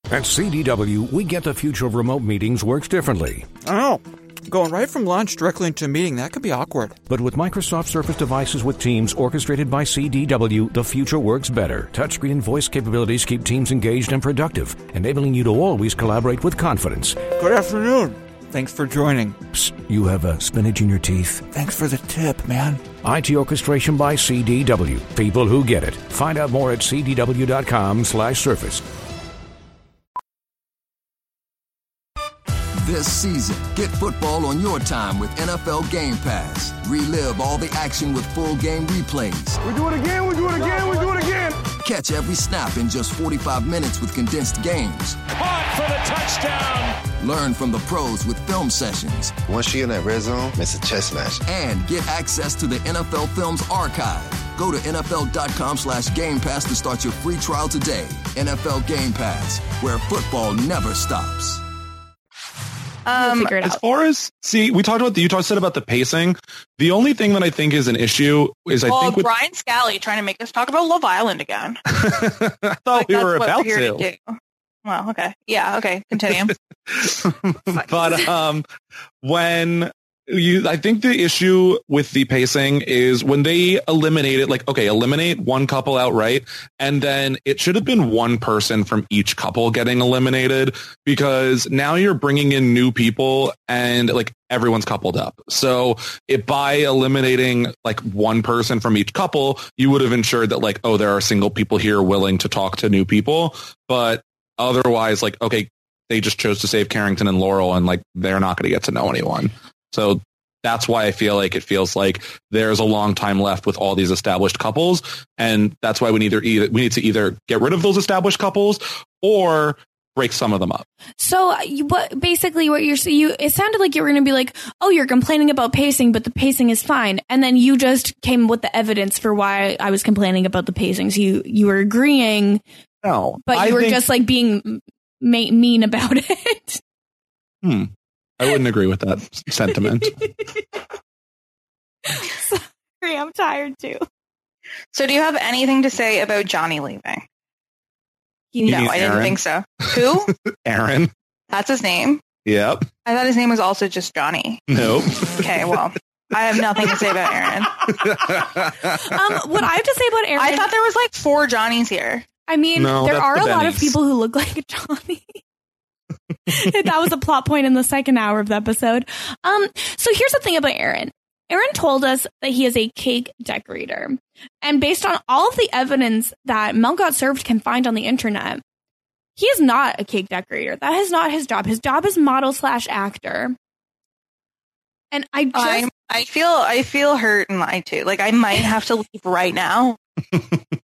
At CDW, we get the future of remote meetings works differently. Oh, going right from lunch directly into a meeting, that could be awkward. But with Microsoft Surface devices with Teams orchestrated by CDW, the future works better. Touchscreen and voice capabilities keep teams engaged and productive, enabling you to always collaborate with confidence. Good afternoon. Thanks for joining. Psst, you have a spinach in your teeth. Thanks for the tip, man. IT orchestration by CDW. People who get it. Find out more at cdw.com slash surface. This season, get football on your time with NFL Game Pass. Relive all the action with full game replays. We do it again, we do it again, we do it again. Catch every snap in just 45 minutes with condensed games. Caught for the touchdown. Learn from the pros with film sessions. Once you're in that red zone, it's a chess match. And get access to the NFL Films archive. Go to NFL.com slash Game Pass to start your free trial today. NFL Game Pass, where football never stops. We'll figure it As out. far as see, we talked about the you talked said about the pacing. The only thing that I think is an issue is I think with, Brian Scally trying to make us talk about Love Island again. I thought Like, we were about we're here to. do. Well, okay. Yeah, okay. Continue. but um when you I think the issue with the pacing is when they eliminate it, like okay eliminate one couple outright and then it should have been one person from each couple getting eliminated because now you're bringing in new people and like everyone's coupled up so it by eliminating like one person from each couple you would have ensured that like oh there are single people here willing to talk to new people but otherwise like okay they just chose to save Carrington and Laurel and like they're not going to get to know anyone. So that's why I feel like it feels like there's a long time left with all these established couples and that's why we need either we need to either get rid of those established couples or break some of them up. So, uh, you, what basically what you're so you it sounded like you were going to be like, "Oh, you're complaining about pacing, but the pacing is fine." And then you just came with the evidence for why I was complaining about the pacing. So you you were agreeing, No, but you I were think- just like being ma- mean about it. hmm, I wouldn't agree with that sentiment. Sorry, I'm tired too. so, do you have anything to say about Johnny leaving? You no, mean I didn't Aaron? think so. Who? Aaron. That's his name. Yep. I thought his name was also just Johnny. Nope. Okay, well, I have nothing to say about Aaron. Um, what I have to say about Aaron, I thought there was like four Johnnies here. I mean, No, there are the a lot of people who look like Johnny. that was a plot point in the second hour of the episode. Um, so here's the thing about Aaron. Aaron told us that he is a cake decorator. And based on all of the evidence that Mel Got Served can find on the internet, he is not a cake decorator. That is not his job. His job is model slash actor. And I just I I feel I feel hurt and lied to. Like I might have to leave right now.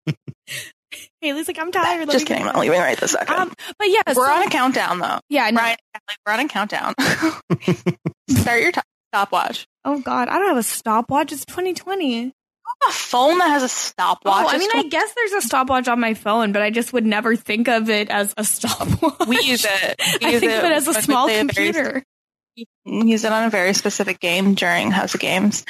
Haley's like, I'm tired. let Just kidding. I'm not leaving right this second. Um, but yeah, we're so- on a countdown though. yeah, no, Right, we're on a countdown. Start your t- stopwatch. Oh God, I don't have a stopwatch. It's 2020. A phone that has a stopwatch. Oh, I mean, I guess there's a stopwatch on my phone, but I just would never think of it as a stopwatch. we use it. We I use think of it as a when small computer. We use it on a very specific game during House of Games,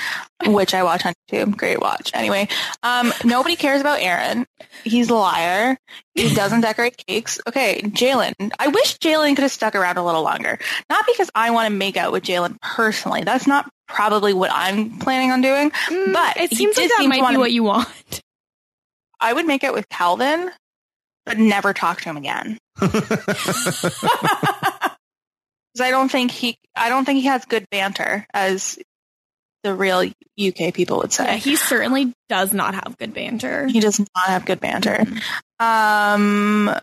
which I watch on YouTube. Great watch. Anyway, um, nobody cares about Aaron. He's a liar. He doesn't decorate cakes. Okay, Jalen. I wish Jalen could have stuck around a little longer. Not because I want to make out with Jalen personally. That's not probably what I'm planning on doing. Mm, But it seems like did that seem might be what you want. I would make out with Calvin, but never talk to him again. Because I don't think he, I don't think he has good banter, as the real UK people would say. Yeah, he certainly does not have good banter. He does not have good banter. Um, uh,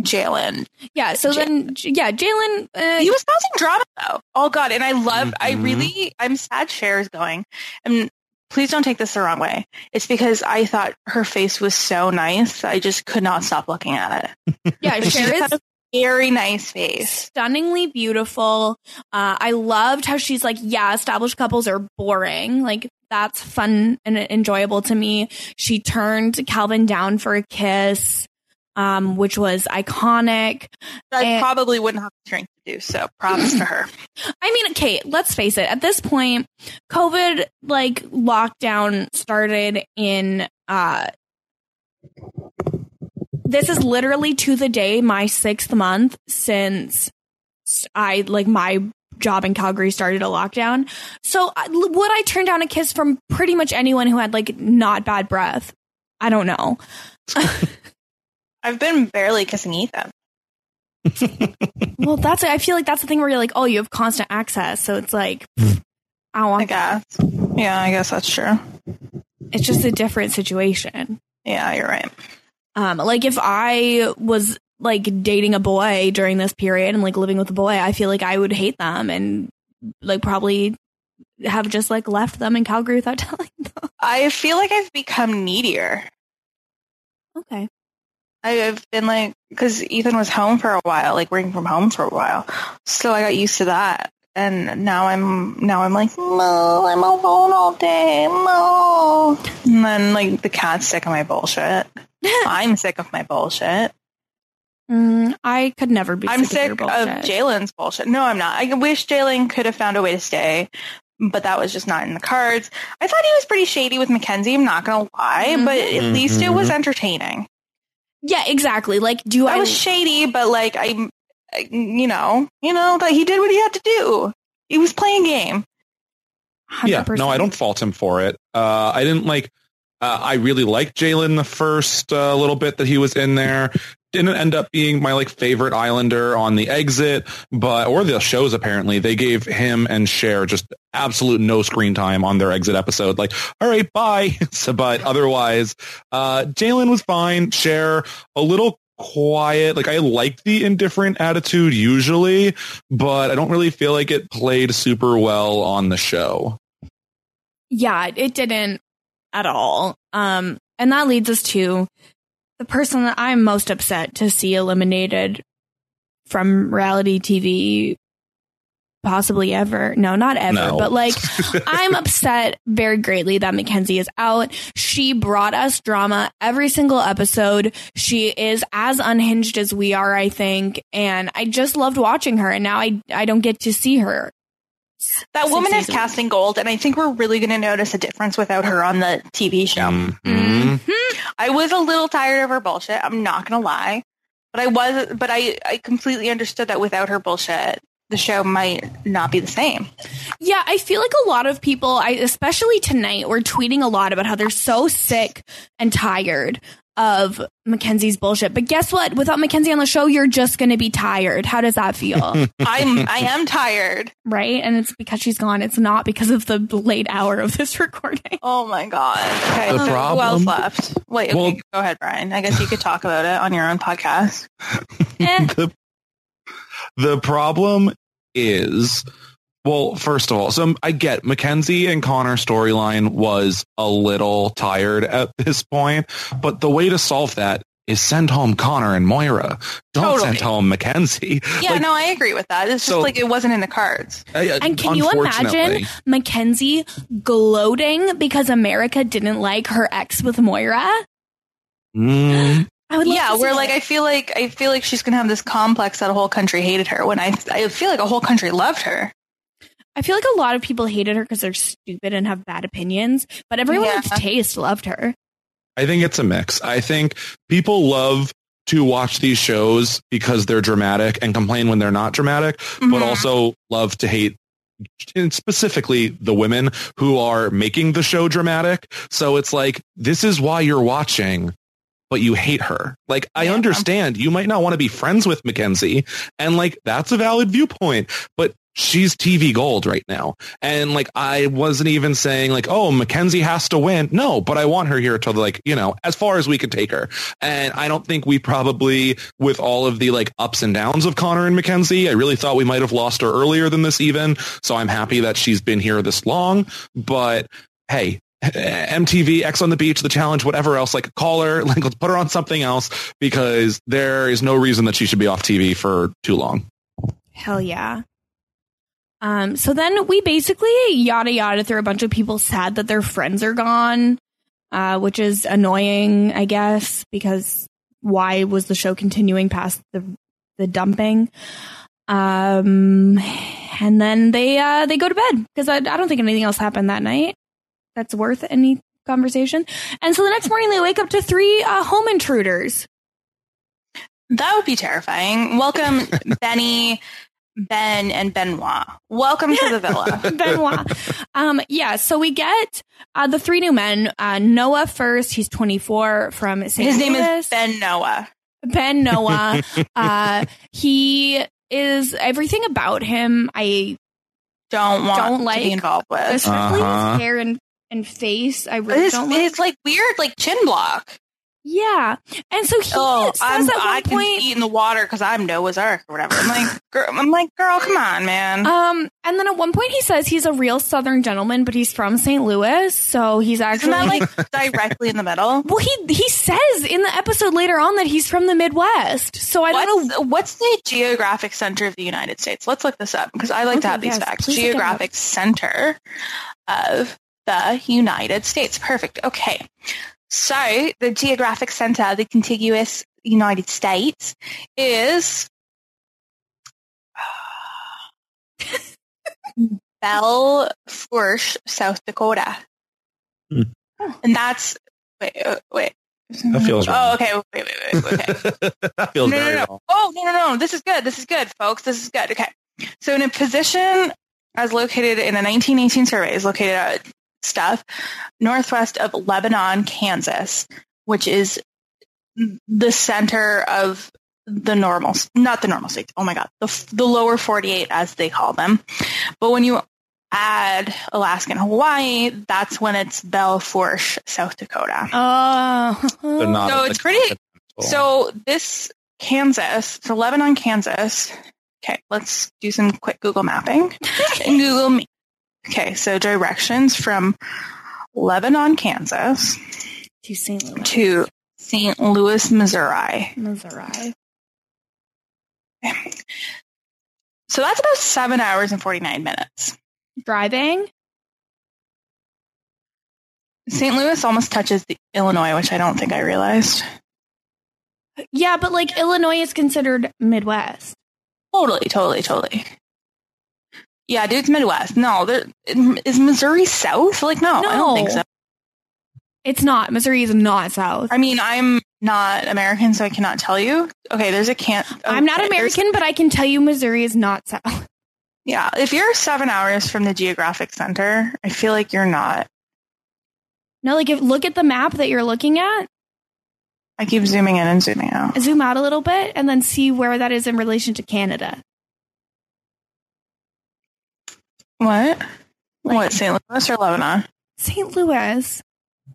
Jalen. Yeah, so J- then, yeah, Jalen. Uh, He was causing drama though. Oh God, and I love. I Mhm. really, I'm sad Cher is going. And please don't take this the wrong way. It's because I thought her face was so nice. I just could not stop looking at it. yeah, She Cher is had a very nice face. stunningly beautiful. Uh, I loved how she's like, yeah, established couples are boring. Like that's fun and enjoyable to me. She turned Calvin down for a kiss, um, which was iconic. I And- probably wouldn't have the strength to do so. Props to her. I mean, Kate, let's face it. At this point, COVID like lockdown started in uh this is literally to the day my sixth month since I like my job in Calgary started a lockdown. So would I turn down a kiss from pretty much anyone who had like not bad breath? I don't know. I've been barely kissing Ethan. well, that's I feel like that's the thing where you're like, oh, you have constant access, so it's like I don't I want. guess. Yeah, I guess that's true. It's just a different situation. Yeah, you're right. Um, like if I was like dating a boy during this period and like living with a boy, I feel like I would hate them and like probably have just like left them in Calgary without telling them. I feel like I've become needier. Okay. I've been like, because Ethan was home for a while, like working from home for a while, so I got used to that. And now I'm now I'm like, no, I'm alone all day, no. And then like the cat's sick of my bullshit. I'm sick of my bullshit. Mm, I could never be. I'm sick sick of, of. Jalen's bullshit. No, I'm not. I wish Jalen could have found a way to stay, but that was just not in the cards. I thought he was pretty shady with Mackenzie. I'm not gonna lie, but at least it was entertaining. Yeah, exactly. Like, do I I? was shady, but like I, I- you know, you know that he did what he had to do. He was playing game. Yeah, 100%. no, I don't fault him for it. Uh, I didn't like. Uh, I really liked Jalen the first uh, little bit that he was in there. Didn't end up being my like favorite Islander on the exit, but or the shows apparently they gave him and Cher just absolute no screen time on their exit episode. Like, all right, bye. so, but otherwise, uh, Jalen was fine. Cher a little quiet. Like I liked the indifferent attitude usually, but I don't really feel like it played super well on the show. Yeah, it didn't at all. Um, and that leads us to the person that I'm most upset to see eliminated from reality TV possibly ever. No, not ever, No. but like I'm upset very greatly that Mackenzie is out. She brought us drama every single episode. She is as unhinged as we are, I think, and I just loved watching her and now I I don't get to see her. That Six woman is days week. casting gold, and I think we're really going to notice a difference without her on the TV show. Mhm. I was a little tired of her bullshit. I'm not going to lie, but I was, but I, I completely understood that without her bullshit, the show might not be the same. Yeah, I feel like a lot of people, I especially tonight, were tweeting a lot about how they're so sick and tired of Mackenzie's bullshit. But guess what? Without Mackenzie on the show, you're just going to be tired. How does that feel? I'm, I am tired. right? And it's because she's gone. It's not because of the late hour of this recording. Oh my god. Okay, The so who else left? Wait, okay, Well- go ahead, Brian. I guess you could talk about it on your own podcast. Eh. the, the problem is well first of all so i get mackenzie and connor storyline was a little tired at this point but the way to solve that is send home connor and moira don't Totally. send home mackenzie Yeah, Like, no, I agree with that. It's just like it wasn't in the cards. uh, And can you imagine unfortunately- Mackenzie gloating because America didn't like her ex with Moira? Mm, I would love Yeah, we're where it. like I feel like I feel like she's gonna have this complex that a whole country hated her when I I feel like a whole country loved her. I feel like a lot of people hated her because they're stupid and have bad opinions, but everyone Yeah. with taste loved her. I think it's a mix. I think people love to watch these shows because they're dramatic and complain when they're not dramatic, but Mhm. also love to hate and specifically the women who are making the show dramatic. So it's like, this is why you're watching, but you hate her. Like, I Yeah. understand you might not want to be friends with Mackenzie and like, that's a valid viewpoint, but she's TV gold right now. And like, I wasn't even saying like, oh, Mackenzie has to win. No, but I want her here to like, you know, as far as we could take her. And I don't think we probably, with all of the like ups and downs of Connor and Mackenzie, I really thought we might have lost her earlier than this even. So I'm happy that she's been here this long. But hey, MTV, X on the Beach, The Challenge, whatever else, like call her, like let's put her on something else because there is no reason that she should be off TV for too long. Hell yeah. Um, so then we basically yada yada through a bunch of people sad that their friends are gone, uh, which is annoying, I guess, because why was the show continuing past the the dumping? Um, and then they uh they go to bed because I, I don't think anything else happened that night that's worth any conversation. And so the next morning they wake up to three uh, home intruders. That would be terrifying. Welcome, Benny, Ben, and Benoit. Welcome to the villa. Benoit. Um, yeah, so we get uh, the three new men. Uh, Noah first, he's 24 from St. His name Louis. is Ben Noah. Ben Noah. uh, he is everything about him. I don't want don't to like, be involved with. especially Uh-huh. his hair and, and face. I really It's, don't like. it's like weird, like chin block. Yeah, and so he Oh, says I'm, at one I can point. eat in the water because I'm Noah's Ark or whatever. I'm like, girl, I'm like, girl, come on, man. Um, and then at one point he says he's a real Southern gentleman, but he's from St. Louis, so he's actually that like directly in the middle? Well, he he says in the episode later on that he's from the Midwest. So I don't know. What's, what's the geographic center of the United States? Let's look this up because I like Okay, to have these facts. please look it up. Geographic center of the United States. Perfect. Okay. So the geographic center of the contiguous United States is Belle Fourche, South Dakota. Hmm. And that's wait, uh, wait. That feels Oh, wrong. okay. Wait, wait, wait. Okay. that feels no, no, no. wrong. Oh, no, no, no. This is good. This is good, folks. This is good. Okay. So in a position as located in a 1918 survey is located at stuff northwest of Lebanon, Kansas, which is the center of the normal, not the normal states. Oh my God. The, the lower 48 as they call them. But when you add Alaska and Hawaii, that's when it's Belle Fourche, South Dakota. Oh, So it's pretty- So this Kansas, so Lebanon, Kansas. Okay, let's do some quick Google mapping. And Google me. Okay, so directions from Lebanon, Kansas to St. Louis, to St. Louis, Missouri. Missouri. So that's about seven hours and 49 minutes. Driving. St. Louis almost touches the Illinois, which I don't think I realized. Yeah, but like Illinois is considered Midwest. Totally, totally, totally. Yeah, dude, it's Midwest. No, there, is Missouri South? Like, no, I don't think so. It's not. Missouri is not South. I mean, I'm not American, so I cannot tell you. Okay, there's a can't. Oh, I'm not American, but I can tell you Missouri is not South. Yeah, if you're seven hours from the geographic center, I feel like you're not. No, like if look at the map that you're looking at, I keep zooming in and zooming out. zoom out a little bit, and then see where that is in relation to Canada. What? Like- what? St. Louis or Lebanon? St. Louis,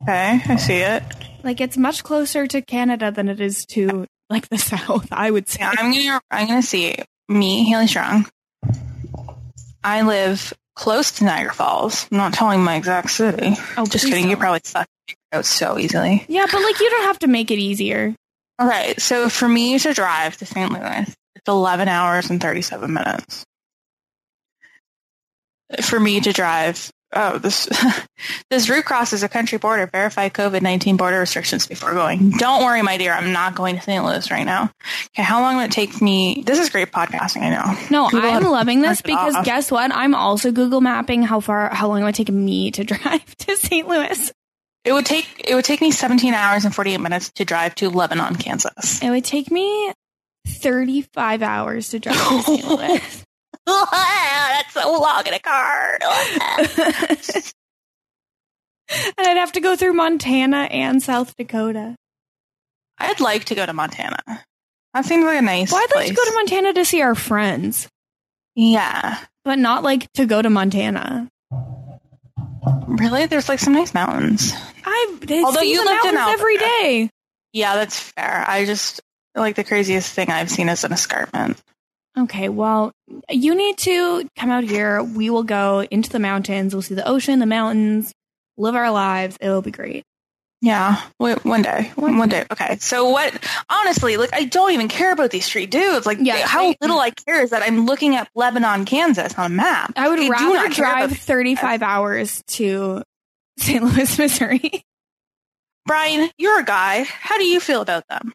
Okay, I see it. like it's much closer to Canada than it is to like the South. I would say. Yeah, I'm gonna. I'm gonna see me, Haley Strong. I live close to Niagara Falls. I'm not telling my exact city. Oh, Just kidding. You don't. probably fucking figure it out so easily. Yeah, but like you don't have to make it easier. Okay, so for me to drive to St. Louis, it's 11 hours and 37 minutes. For me to drive, oh, this this route crosses a country border. Verify COVID 19 border restrictions before going. Don't worry, my dear. I'm not going to St. Louis right now. Okay, how long would it take me? This is great podcasting. I know. No, Google I'm loving this because off. guess what? I'm also Google mapping how far, how long it would take me to drive to St. Louis. It would take it would take me 17 hours and 48 minutes to drive to Lebanon, Kansas. It would take me 35 hours to drive to St. Louis. That's so long in a car. and I'd have to go through Montana and South Dakota. I'd like to go to Montana. That seems like a nice. Well, I'd like to go to Montana to see our friends, Yeah. but not like to go to Montana. Really? There's like some nice mountains. I Although you lived in every day. Yeah, that's fair. I just like the craziest thing I've seen is an escarpment. Okay, well, you need to come out here. We will go into the mountains. We'll see the ocean, the mountains, live our lives. It'll be great. Yeah, one day, One one day. Okay, so what? Honestly, like I don't even care about these three dudes. Like, Yeah, how I- little I care is that I'm looking at Lebanon, Kansas on a map. I would rather not drive these 35 hours to St. Louis, Missouri. Brian, you're a guy. How do you feel about them?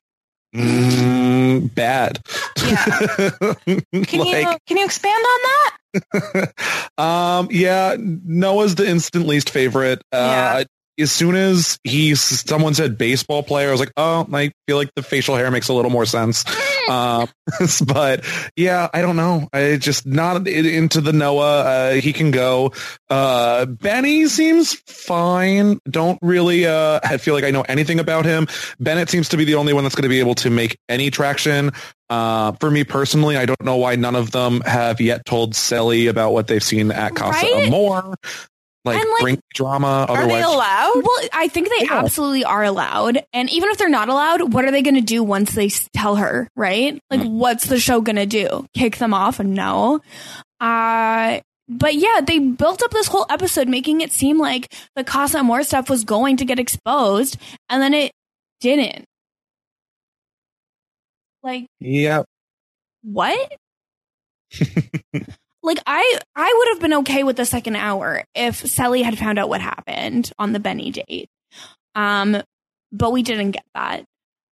Mm, bad. Yeah. Can you like, can you expand on that? um, yeah, Noah's the instant least favorite. Uh, Yeah. As soon as he someone said baseball player, I was like, oh, I feel like the facial hair makes a little more sense. um, but yeah, I don't know. I just not into the Noah. Uh, he can go. Uh, Benny seems fine. Don't really. Uh, I feel like I know anything about him. Bennett seems to be the only one that's going to be able to make any traction. Uh, for me personally, I don't know why none of them have yet told Cely about what they've seen at Casa Right? Amor. Like, And, like, bring drama. Are they allowed? Well, I think they Yeah. absolutely are allowed. And even if they're not allowed, what are they going to do once they tell her, right? Like, Mm. what's the show going to do? Kick them off? No. Uh, but yeah, they built up this whole episode making it seem like the Casa Amor stuff was going to get exposed, and then it didn't. Like, yeah. what? like I I would have been okay with the second hour if Cely had found out what happened on the Benny date. Um but we didn't get that.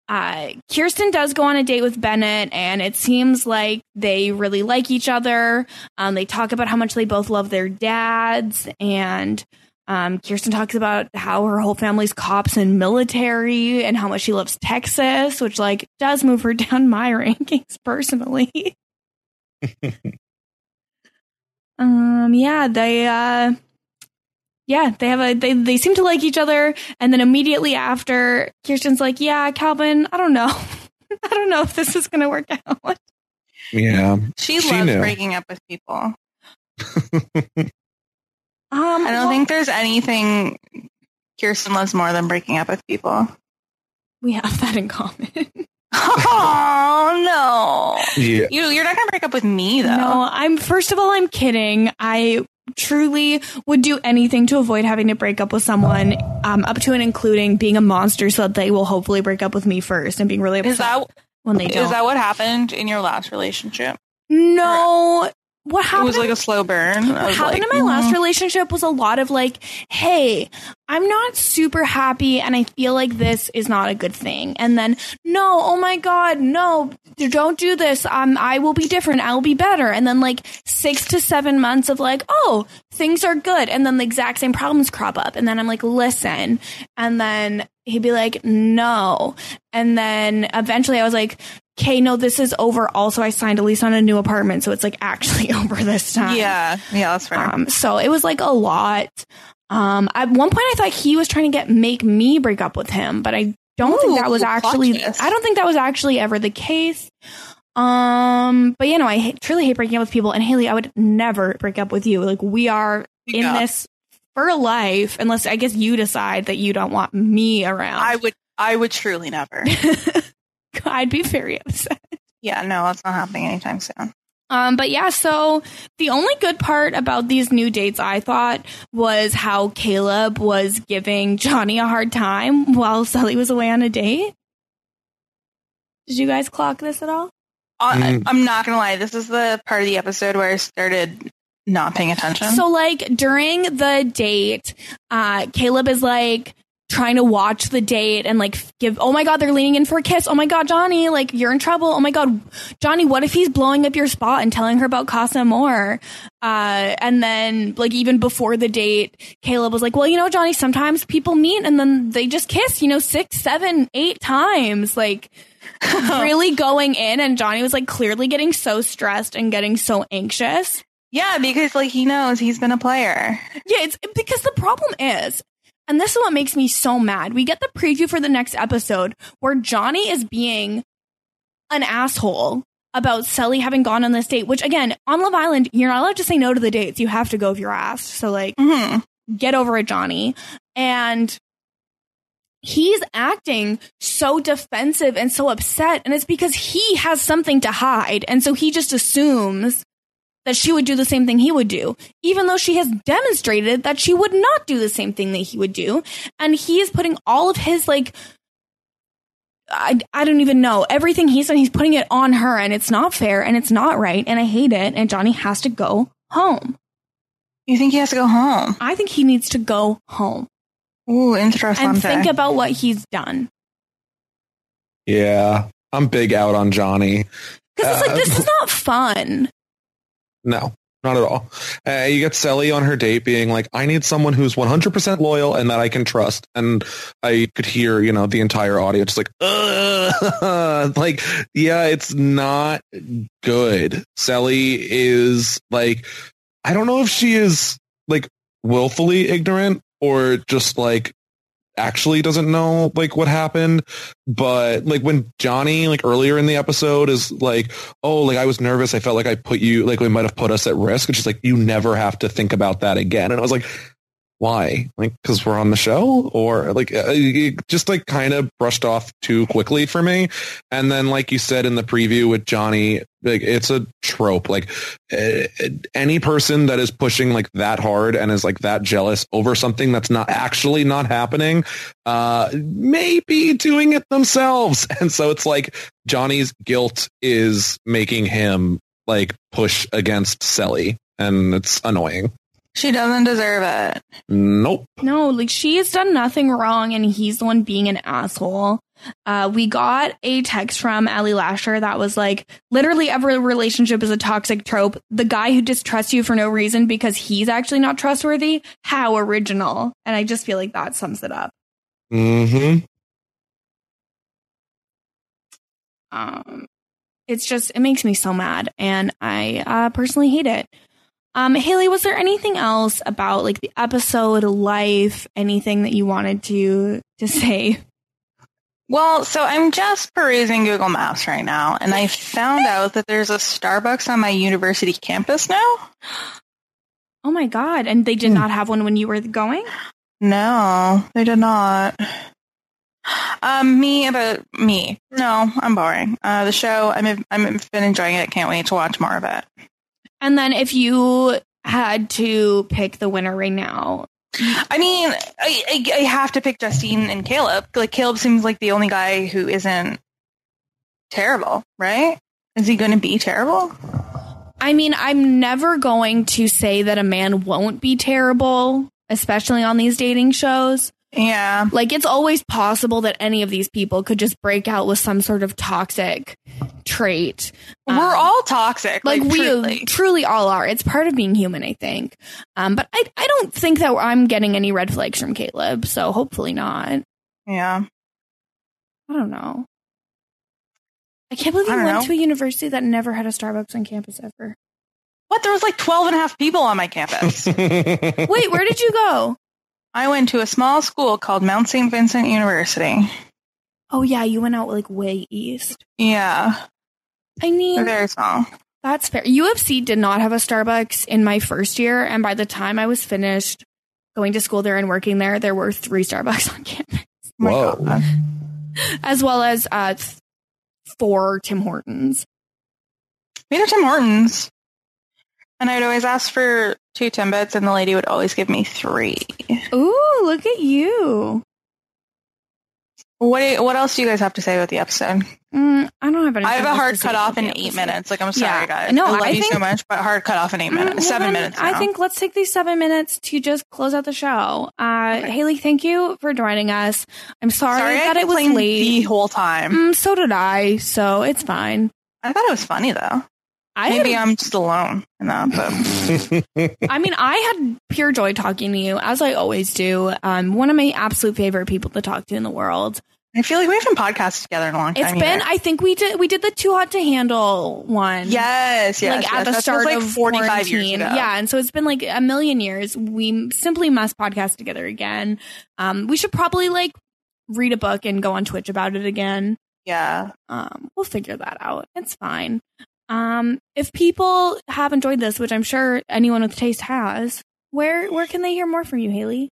Uh Kirsten does go on a date with Bennett and it seems like they really like each other. Um they talk about how much they both love their dads and um, Kirsten talks about how her whole family's cops and military and how much she loves Texas, which like does move her down my rankings personally. um, yeah, they, uh, yeah, they have a, they, they seem to like each other. And then immediately after, Kirsten's like, yeah, Calvin, I don't know. I don't know if this is going to work out. Yeah. She, She loves knew. breaking up with people. Um, I don't think there's anything Kirsten loves more than breaking up with people. we have that in common. Oh no! Yeah. You you're not gonna break up with me though. No, I'm first of all, I'm kidding. I truly would do anything to avoid having to break up with someone, um, up to and including being a monster, so that they will hopefully break up with me first and being really upset Is that when they don't. is that what happened in your last relationship? no, what happened? It was like a slow burn. what happened like, in my last mm, relationship was a lot of like, hey, I'm not super happy and I feel like this is not a good thing. And then, no, oh my God, no, don't do this. Um, I will be different. I will be better. And then like six to seven months of like, oh, things are good. And then the exact same problems crop up. And then I'm like, listen. And then he'd be like, no. And then eventually I was like, okay, no, this is over. Also, I signed a lease on a new apartment. So it's like actually over this time. Yeah, yeah, that's right. Um, so it was like a lot. Um, at one point, I thought he was trying to get make me break up with him, but I don't think that was actually. I don't think that was actually ever the case. Um, but you know, I hate, truly hate breaking up with people. And Haley, I would never break up with you. Like we are in Yeah. this for life, unless I guess you decide that you don't want me around. I would I would truly never. I'd be very upset. yeah, no, that's not happening anytime soon. Um, but yeah, so the only good part about these new dates I thought was how Caleb was giving Johnny a hard time while Cely was away on a date. Did you guys clock this at all? I, Mm. I'm not gonna lie. This is the part of the episode where I started not paying attention. So like during the date, uh, Caleb is like trying to watch the date and like give, oh my God, they're leaning in for a kiss. Oh my God, Johnny, like you're in trouble. Oh my God, Johnny, what if he's blowing up your spot and telling her about Casa Amor Uh, and then like even before the date, Caleb was like, well, you know, Johnny, sometimes people meet and then they just kiss, you know, six, seven, eight times. Like, really going in and Johnny was like clearly getting so stressed and getting so anxious. yeah, because like he knows he's been a player. Yeah, it's because the problem is, and this is what makes me so mad. We get the preview for the next episode where Johnny is being an asshole about Cely having gone on this date, which again, on Love Island, you're not allowed to say no to the dates. You have to go if you're asked. So like hmm get over it, Johnny. And he's acting so defensive and so upset. And it's because he has something to hide. And so he just assumes that she would do the same thing he would do, even though she has demonstrated that she would not do the same thing that he would do. And he is putting all of his like, I, I don't even know everything he's done. He's putting it on her and it's not fair and it's not right. And I hate it. And Johnny has to go home. You think he has to go home? I think he needs to go home Ooh, interesting. and think about what he's done. Yeah. I'm big out on Johnny. Because it's like, Uh, this is not fun. No. Not at all. Uh, you get Cely on her date being like, I need someone who's 100% loyal and that I can trust. And I could hear, you know, the entire audience like, Ugh! like, yeah, it's not good. Cely is like, I don't know if she is like willfully ignorant or just like actually doesn't know like what happened but like when johnny like earlier in the episode is like oh like i was nervous. I felt like i put you like we might have put us at risk. And she's like you never have to think about that again. And i was like why? Like because we're on the show? Or like uh, just like kind of brushed off too quickly for me. And then like you said in the preview with johnny like it's a trope. Like uh, any person that is pushing like that hard and is like that jealous over something that's not actually not happening uh may be doing it themselves. And so it's like johnny's guilt is making him like push against Cely and it's annoying She doesn't deserve it. nope No, like she has done nothing wrong and he's the one being an asshole. Uh, we got a text from Allie Lasher that was like, literally every relationship is a toxic trope. The guy who distrusts you for no reason because he's actually not trustworthy. How original. And I just feel like that sums it up. mm-hmm Um, it's just, it makes me so mad and I uh, personally hate it. Um, Haley, was there anything else about like the episode, life, anything that you wanted to to say? Well, so I'm just perusing Google Maps right now, and I found out that there's a Starbucks on my university campus now. Oh my god! And they did not have one when you were going. No, they did not. Um, me about me. No, I'm boring. Uh, the show. I'm I'm been enjoying it. Can't wait to watch more of it. And then if you had to pick the winner right now, I mean, I, I I have to pick Justine and Caleb. Like Caleb seems like the only guy who isn't terrible, right? Is he going to be terrible? I mean, I'm never going to say that a man won't be terrible, especially on these dating shows. Yeah. Like it's always possible that any of these people could just break out with some sort of toxic trait. We're Um, all toxic. like, Like, we truly. truly all are. It's part of being human, I think. Um, but I I don't think that I'm getting any red flags from Caleb, so hopefully not. Yeah. I don't know. I can't believe I you went know. to a university that never had a Starbucks on campus ever. What? There was like 12 and a half people on my campus. Wait, where did you go? I went to a small school called Mount St. Vincent University. Oh yeah, you went out like way east. Yeah. I mean, Very small. that's fair. U of C did not have a Starbucks in my first year, and by the time I was finished going to school there and working there, there were three Starbucks on campus, my Whoa. God. as well as uh, four Tim Hortons. Me or Tim Hortons. And I'd always ask for two Timbits, and the lady would always give me three. Ooh, look at you! What do- What else do you guys have to say about the episode? Mm, I don't have any. I have a hard cut off in eight minutes. Like I'm sorry, Yeah. guys. No, I love I you so think- much, but hard cut off in eight Mm, minutes. well Seven minutes. I think let's take these seven minutes to just close out the show. Uh, Haley, thank you for joining us. I'm sorry, Sorry, that it was late. the whole time. Mm, so did I, so it's fine. I thought it was funny though. I Maybe had, I'm just alone in that, but I mean, I had pure joy talking to you, as I always do. Um, one of my absolute favorite people to talk to in the world. I feel like we haven't podcasted together in a long time. It's been, either. I think we did, we did the too hot to handle one. yes, yes, like yes. at the That start like of 45 years ago. Yeah, and so it's been like a million years. We simply must podcast together again. Um, we should probably like read a book and go on Twitch about it again. yeah. Um, we'll figure that out. It's fine. Um, if people have enjoyed this, which I'm sure anyone with taste has, where where can they hear more from you, Haley?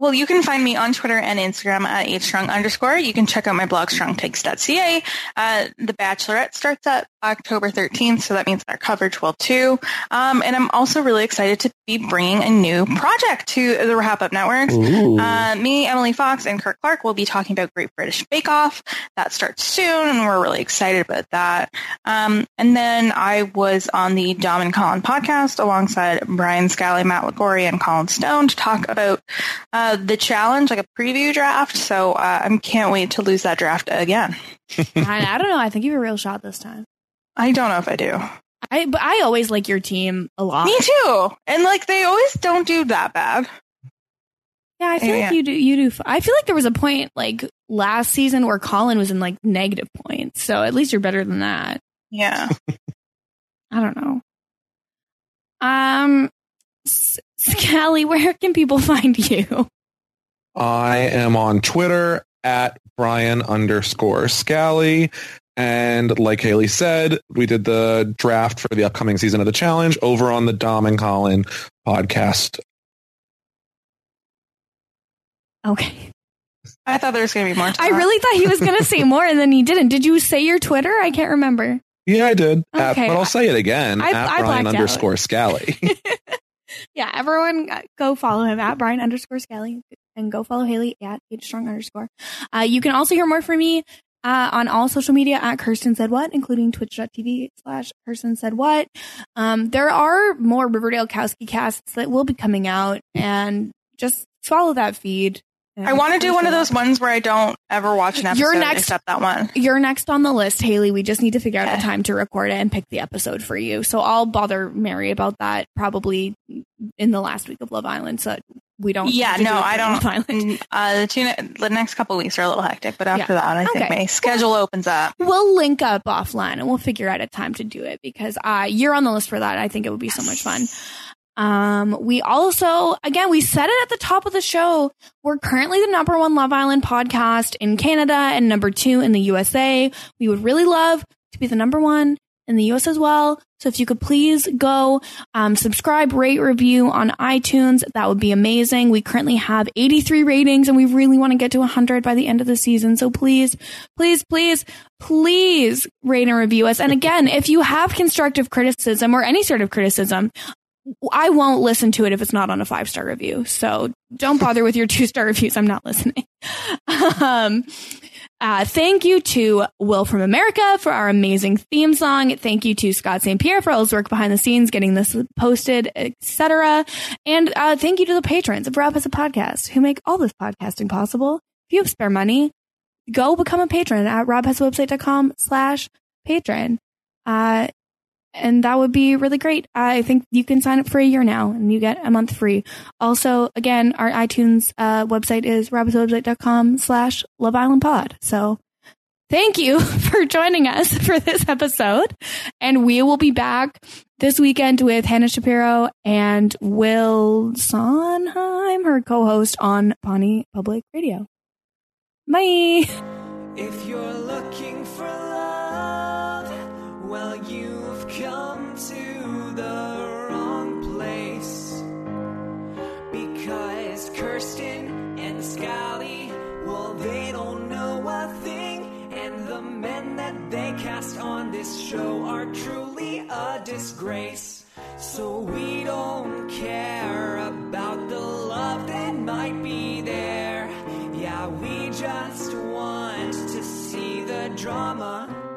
Well, you can find me on Twitter and Instagram at hstrong underscore. You can check out my blog, strongtakes.ca. Uh, the Bachelorette starts at October 13th, so that means our coverage will too. Um, and I'm also really excited to be bringing a new project to the Wrap Up Network. Uh, me, Emily Fox, and Kirk Clark will be talking about Great British Bake Off. That starts soon, and we're really excited about that. Um, and then I was on the Dom and Colin podcast alongside Brian Scally, Matt Liguori, and Colin Stone to talk about uh, the challenge, like a preview draft. So uh, I can't wait to lose that draft again. I, I don't know. I think you have a real shot this time. I don't know if I do. I but I always like your team a lot. Me too. And like they always don't do that bad. Yeah, I feel Yeah. like you do. You do. f- I feel like there was a point like last season where Colin was in like negative points. So at least you're better than that. Yeah. I don't know. Um, S- Scally, where can people find you? I am on Twitter at Brian underscore Scally. And like Haley said, we did the draft for the upcoming season of the challenge over on the Dom and Colin podcast. Okay. I thought there was gonna be more. To I that. really thought he was going to say more and then he didn't. Did you say your Twitter? I can't remember. Yeah, I did. At- Okay. but I'll say it again I- at I Brian blacked out. underscore Scally. Yeah, everyone uh, go follow him at Brian underscore Scally and go follow Haley at H Strong underscore. Uh, you can also hear more from me uh, on all social media at Kirsten Said What, including twitch.tv slash Kirsten Said What. Um, there are more Riverdale Kowski casts that will be coming out and just follow that feed. I want to do one of those ones where I don't ever watch an episode You're next- except that one. You're next on the list, Haley. We just need to figure out Okay. a time to record it and pick the episode for you. So I'll bother Mary about that probably in the last week of Love Island. So we don't. Yeah, to no, I don't. Mm, Uh, the, two, the next couple weeks are a little hectic, but after Yeah. that, I think my schedule opens up. We'll link up offline and we'll figure out a time to do it because uh, you're on the list for that. I think it would be so much fun. Um, we also, again, we said it at the top of the show. We're currently the number one Love Island podcast in Canada and number two in the USA. We would really love to be the number one in the US as well. So if you could please go, um, subscribe, rate, review on iTunes, that would be amazing. We currently have 83 ratings and we really want to get to 100 by the end of the season. So please, please, please, please rate and review us. And again, if you have constructive criticism or any sort of criticism, I won't listen to it if it's not on a five star review. So don't bother with your two star reviews. I'm not listening. um, uh, thank you to Will from America for our amazing theme song. Thank you to Scott St. Pierre for all his work behind the scenes, getting this posted, etc. And uh, thank you to the patrons of Rob Has a Podcast who make all this podcasting possible. If you have spare money, go become a patron at robhasawebsite.com slash patron. Uh, and that would be really great. I think you can sign up for a year now and you get a month free. Also, again, our iTunes uh, website is robhasawebsite.com slash Love Island Pod. So thank you for joining us for this episode. And we will be back this weekend with Hannah Shapiro and Will Sondheim, her co-host on Pawnee Public Radio. Bye. If you're looking for love, well, you've that they cast on this show are truly a disgrace. So we don't care about the love that might be there. Yeah, we just want to see the drama